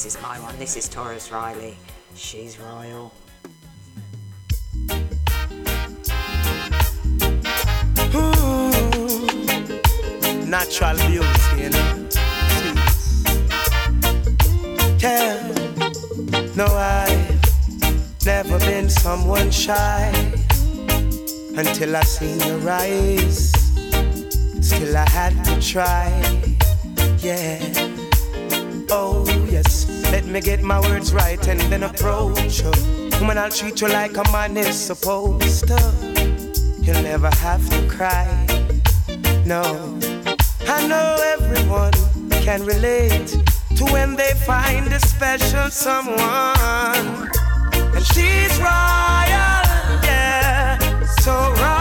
This is my one. This is Tarrus Riley. She's royal. Ooh, natural beauty, you know. Yeah. No, I've never been someone shy until I seen your eyes. Still, I had to try. Yeah. Get my words right and then approach you. Woman, I'll treat you like a man is supposed to. You'll never have to cry. No, I know everyone can relate to when they find a special someone. And she's royal, yeah, so royal.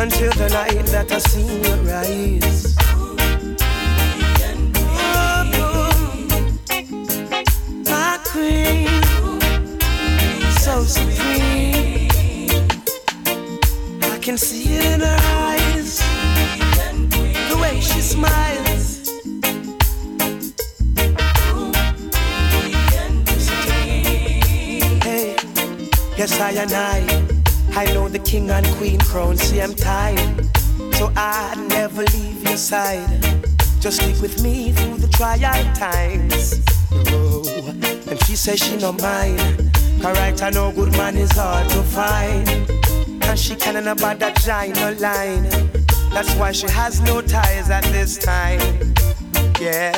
until the night that I seen your eyes. my queen, so supreme. I can see it in her eyes, the way she smiles. Hey, yes, I and I, I know the king and queen crown, same time. So I never leave your side. Just stick with me through the trial times. Oh, and she says she no mind. Correct, I know good man is hard to find. And she can't about that giant line. That's why she has no ties at this time. Yeah,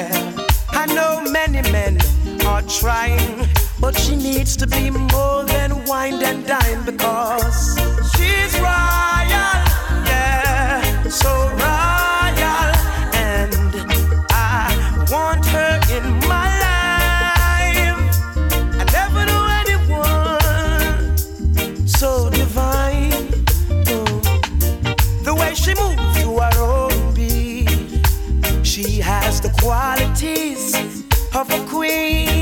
I know many men are trying, but she needs to be more than wine and dine because she's royal. Yeah, so royal, and I want her in my life. I never knew anyone so divine. Oh, The way she moves to her own beat, she has the qualities of a queen,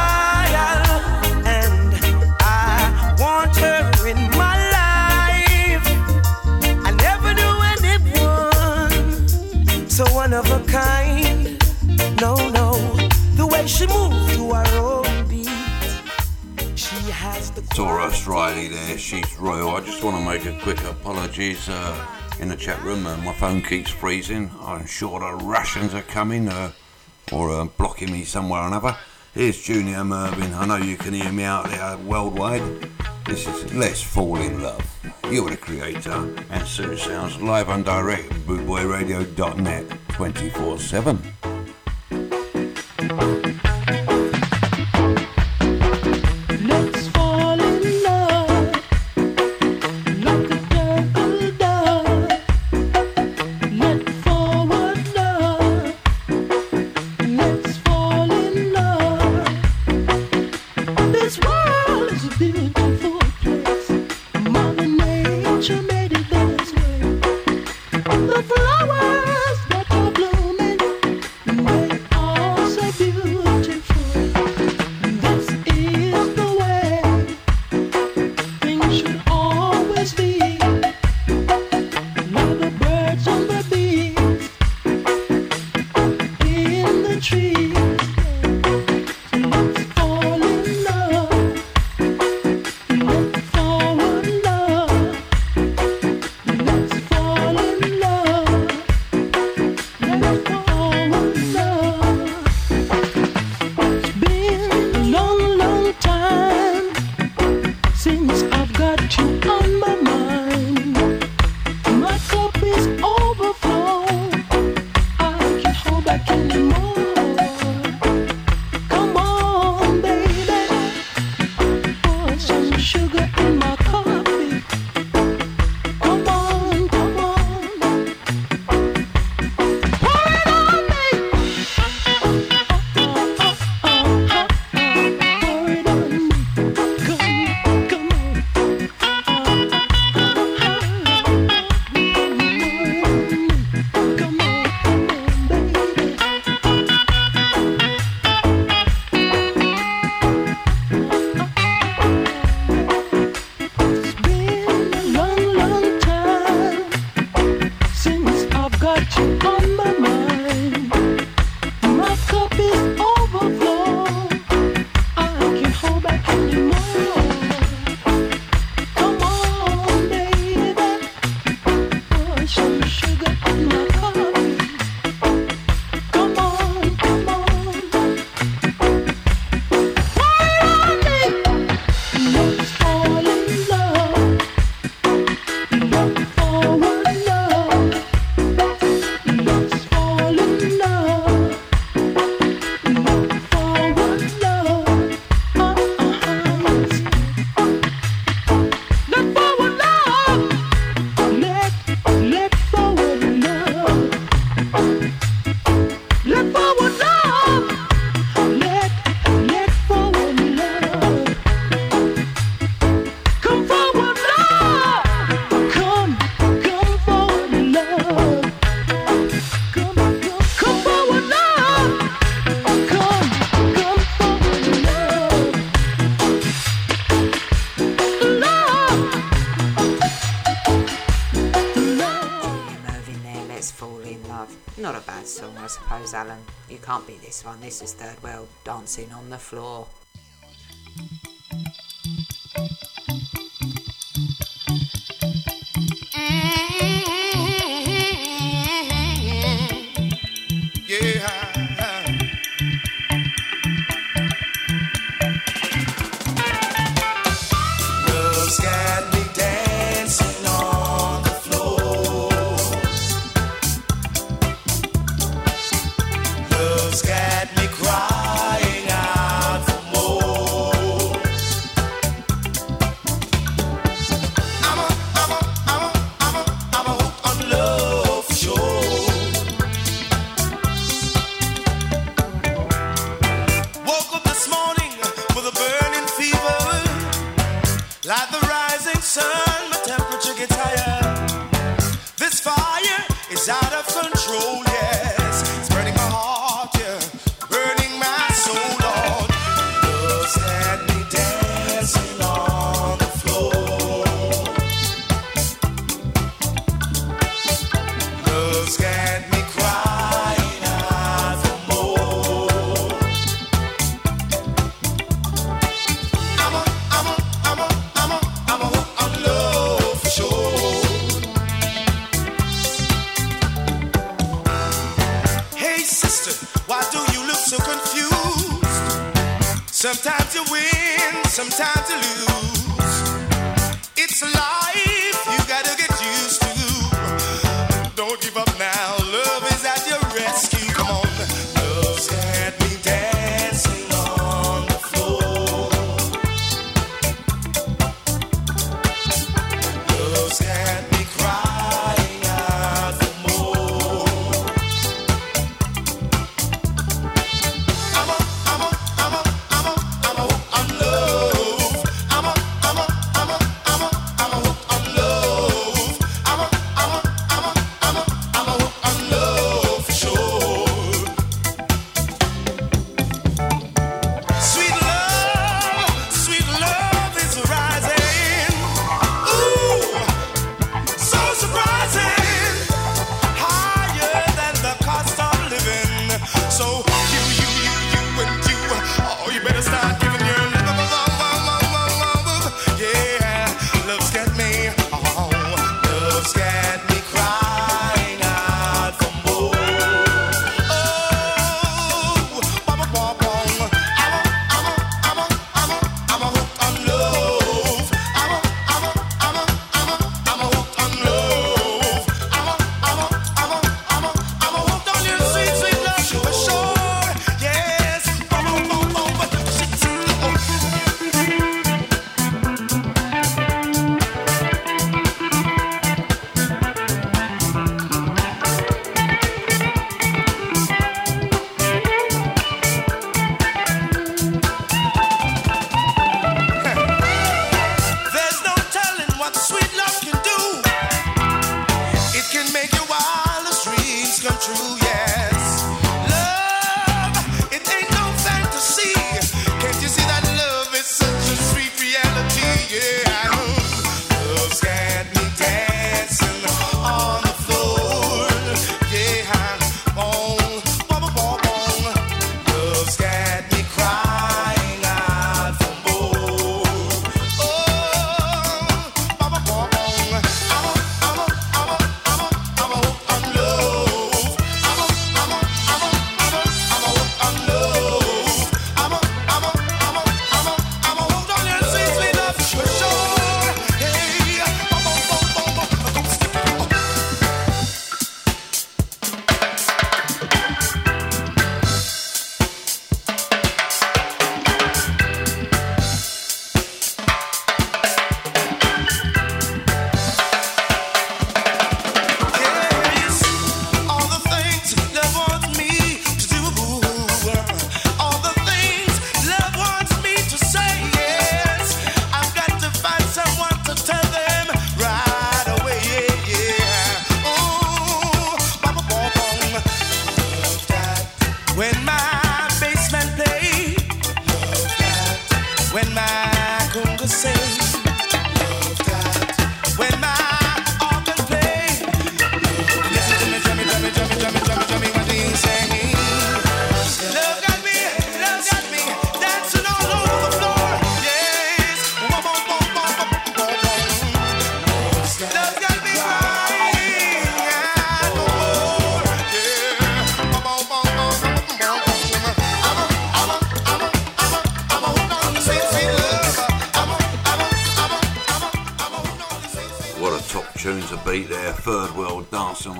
One of a kind. No, no, the way she moves to her own beat, she has the Riley there, she's royal. I just want to make a quick apologies uh, in the chat room. Uh, my phone keeps freezing. I'm sure the Russians are coming uh, or uh, blocking me somewhere or another. Here's Junior Murvin. I know you can hear me out there worldwide. This is Let's Fall in Love. You're the creator, and Sue Sounds live and direct bootboyradio.net 24 7. can't be this one. This is third world dancing on the floor.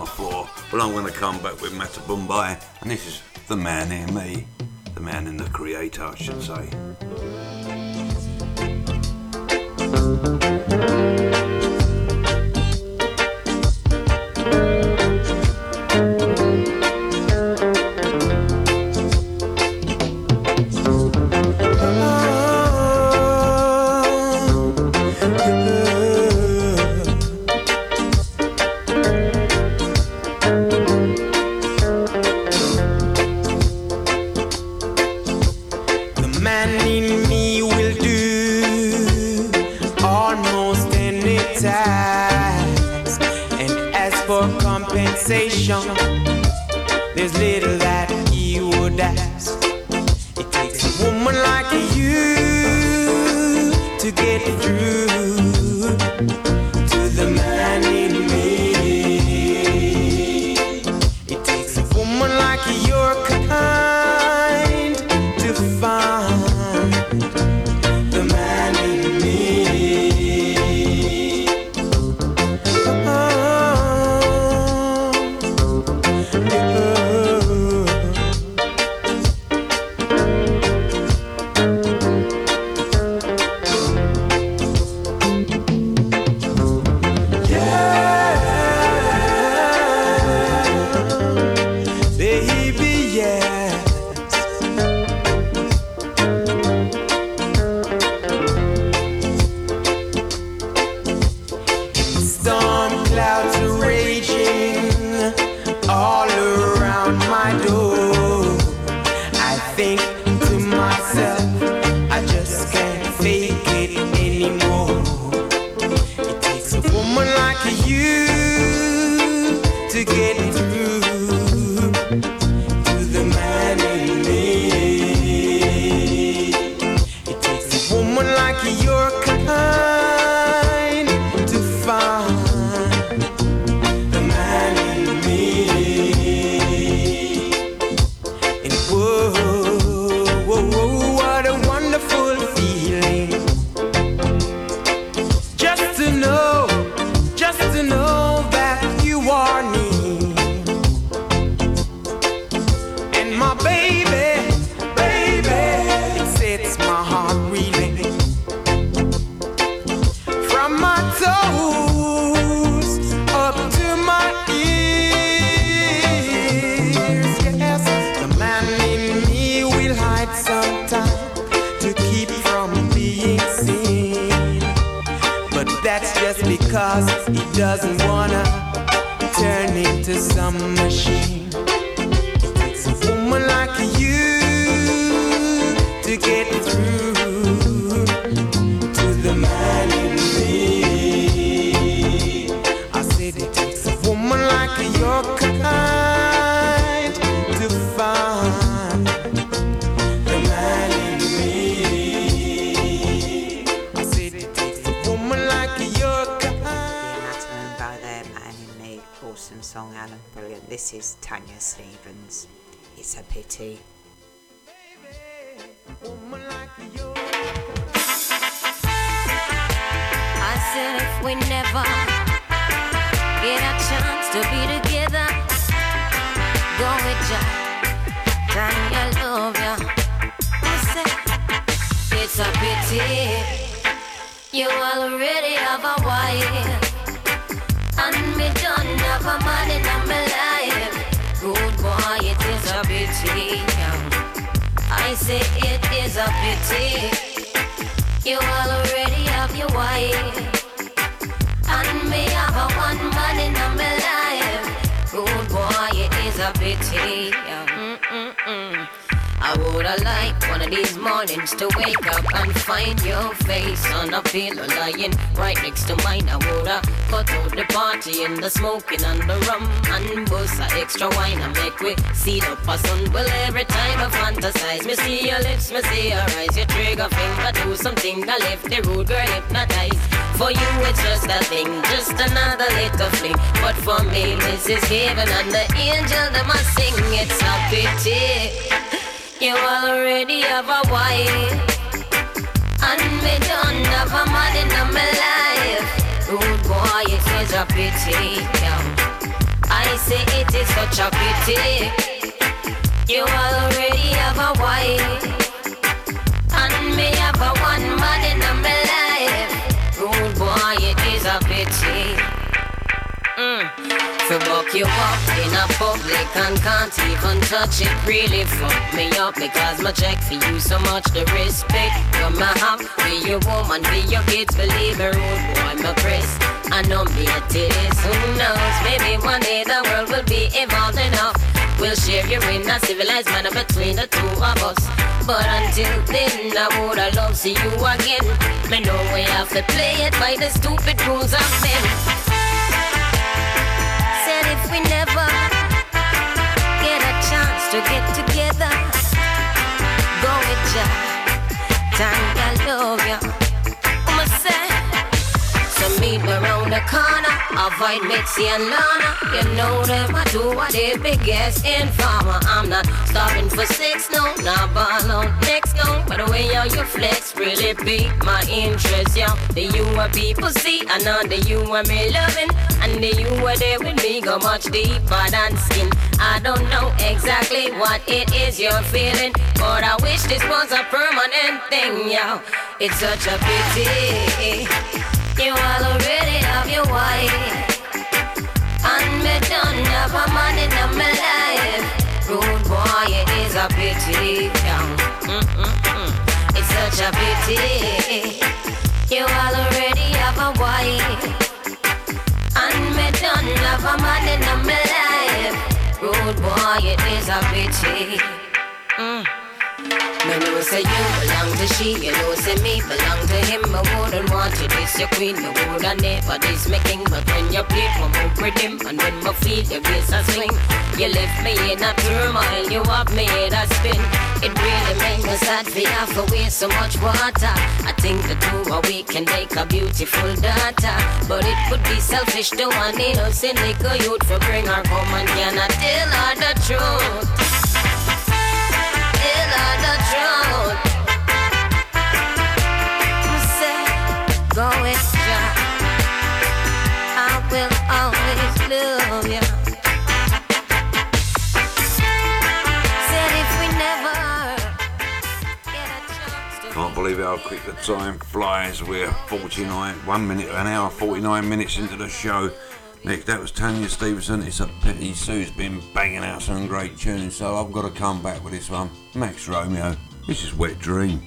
On floor. But I'm going to come back with Matumbi, and this is the man in me, the man in the creator, I should say. With ya, Tanya, love ya. I said it's a pity you already have a wife, and me don't have a man in my life. Good boy, it is a pity. I say it is a pity. You already have your wife, and me have a one man in my life. A pity. Mm-mm-mm. I woulda liked one of these mornings to wake up and find your face on a pillow lying right next to mine. I woulda cut out the party and the smoking and the rum and bust a extra wine and make we see the sun. Well, every time I fantasize, me see your lips, me see your eyes, your trigger finger do something that left the rude girl hypnotized. For you, it's just a thing, just another little fling. But for me, this is heaven and the angel that must sing. It's a pity. You already have a wife, and me don't have a man in my life. Rude boy, boy, it is a pity. Yeah. I say it is such a pity. You already have a wife, and me have a one man in my life. To buck you up in a public and can't even touch it. Really fuck me up because my check for you so much the respect you my have for your woman be your kids believe me rude boy my press I know me a titties who knows? Maybe one day the world will be evolved enough. We'll share you in a civilized manner between the two of us. But until then I would have loved see you again. Me know we have to play it by the stupid rules of men we never get a chance to get together, go with ya. Time I love ya. Meet me round the corner. Avoid Mitzi and Lana. You know them, I do what they biggest informer. I'm not stopping for sex, no, not ball next, no. But the way how you flex really beat my interest, yeah. The you are people see, I know the you are me loving. And the you were there with me go much deeper than skin. I don't know exactly what it is you're feeling, but I wish this was a permanent thing, yeah. It's such a pity. You already have your wife, and me have a man in my life. Rude boy, it is a pity. It's such a pity. You already have a wife. And me love a man in my life. Rude boy, it is a pity. Mm. Me know say you belong to she, you know say me belong to him. I wouldn't want you this your queen, me woulda never this my king. But when you play, me move with him, and when my feet your waist a swing, you left me in a turmoil, you have made a spin. It really make me sad for have to waste so much water. I think the two of we can make a beautiful daughter, but it would be selfish to one innocent little youth for bring her home and cannot tell her the truth. How quick the time flies. We're 49, one minute, an hour, 49 minutes into the show. Next, that was Tanya Stevenson. It's a pity Sue's been banging out some great tunes, so I've got to come back with this one. Max Romeo. This is Wet Dream.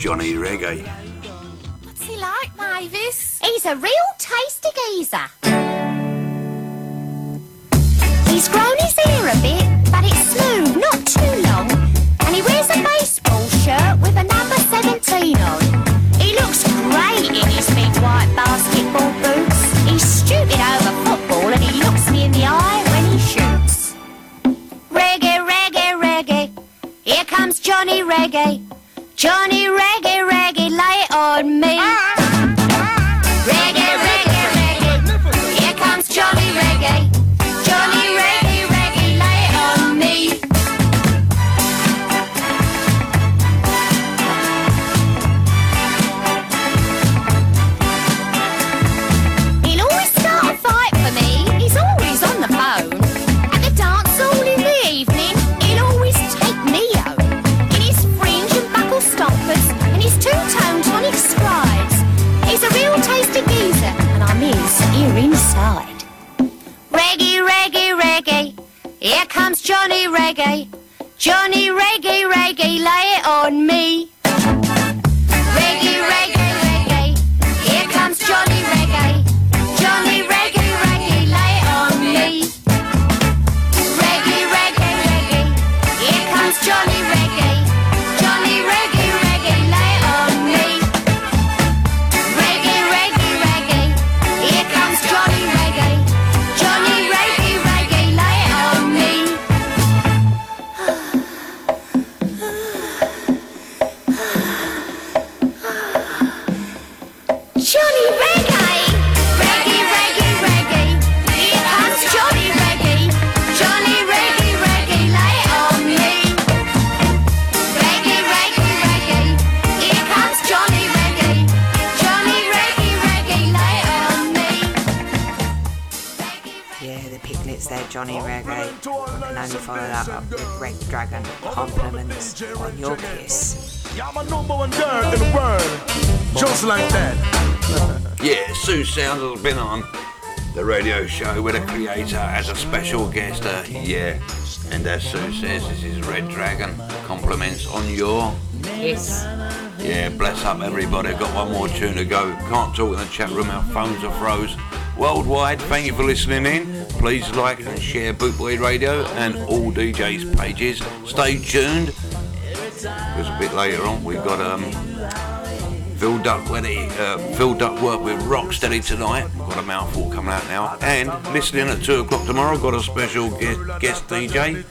Johnny Reggae. Orchestra yeah, and as Sue says, this is Red Dragon. Compliments on your. Yes. Yeah, bless up everybody. Got one more tune to go. Can't talk in the chat room, our phones are froze. Worldwide, thank you for listening in. Please like and share Bootboy Radio and all DJs' pages. Stay tuned, because a bit later on we've got um, Phil Duck, when he uh, filled work with Rocksteady tonight. Got a mouthful coming out now. And listening at two o'clock tomorrow. Got a special guest, guest DJ,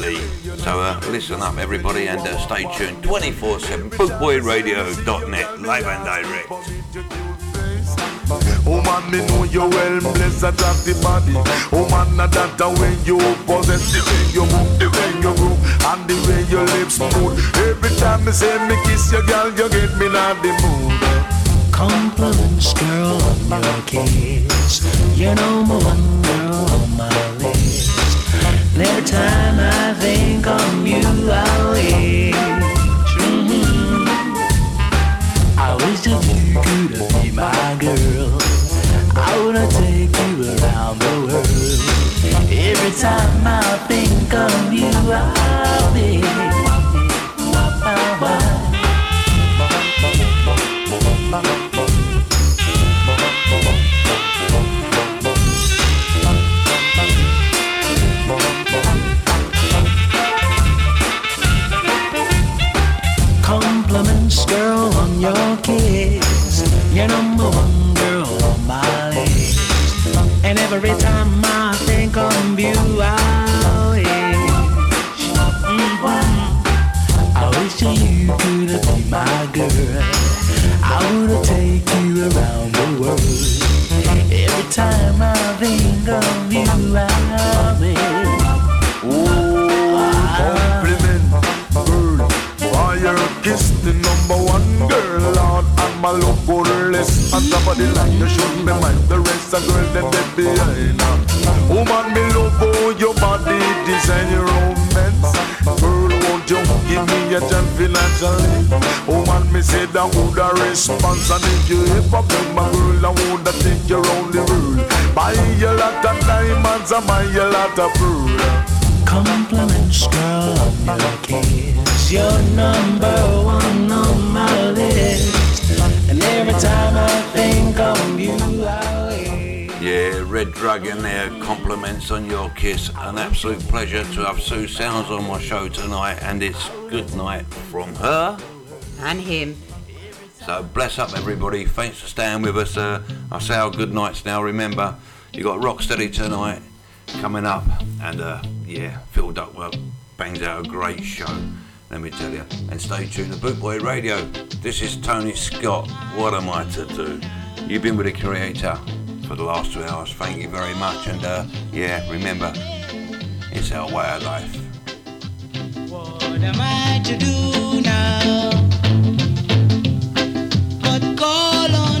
Lee. So uh, listen up, everybody, and uh, stay tuned. 24/7, Bootboyradio.net live and direct. Oh man, me know you well, blessed drop the body. Oh man, not that a way you possess the way you move, the way you groove, and the way your lips move. Every time me say me kiss your girl, you get me not the mood. Compliments, girl, on your kiss. You're number one girl on my list. And every time I think on you, I'll. Mm-hmm. I wish that you could be my girl. time I think of you. I of the line. You shouldn't be mind the rest of girls them dead behind. Woman, me love how your body design your romance. Girl, won't you give me a chance financially? Woman, me say that would a response and if you ever beg my girl, I would think you're only rule. Buy a lot of diamonds and buy a lot of pearl. Compliments, girl, on your kiss. You're number one time I think you, Yeah, Red Dragon there, compliments on your kiss. An absolute pleasure to have Sue Sounds on my show tonight, and it's good night from her. And him. So bless up everybody. Thanks for staying with us. Uh, I say our good nights now. Remember, you got Rocksteady tonight coming up, and uh, yeah, Phil Duckworth bangs out a great show let me tell you. And stay tuned to Bootboy Radio. This is Tony Scott. What am I to do? You've been with the creator for the last two hours. Thank you very much. And uh, yeah, remember, it's our way of life. What am I to do now? But call on.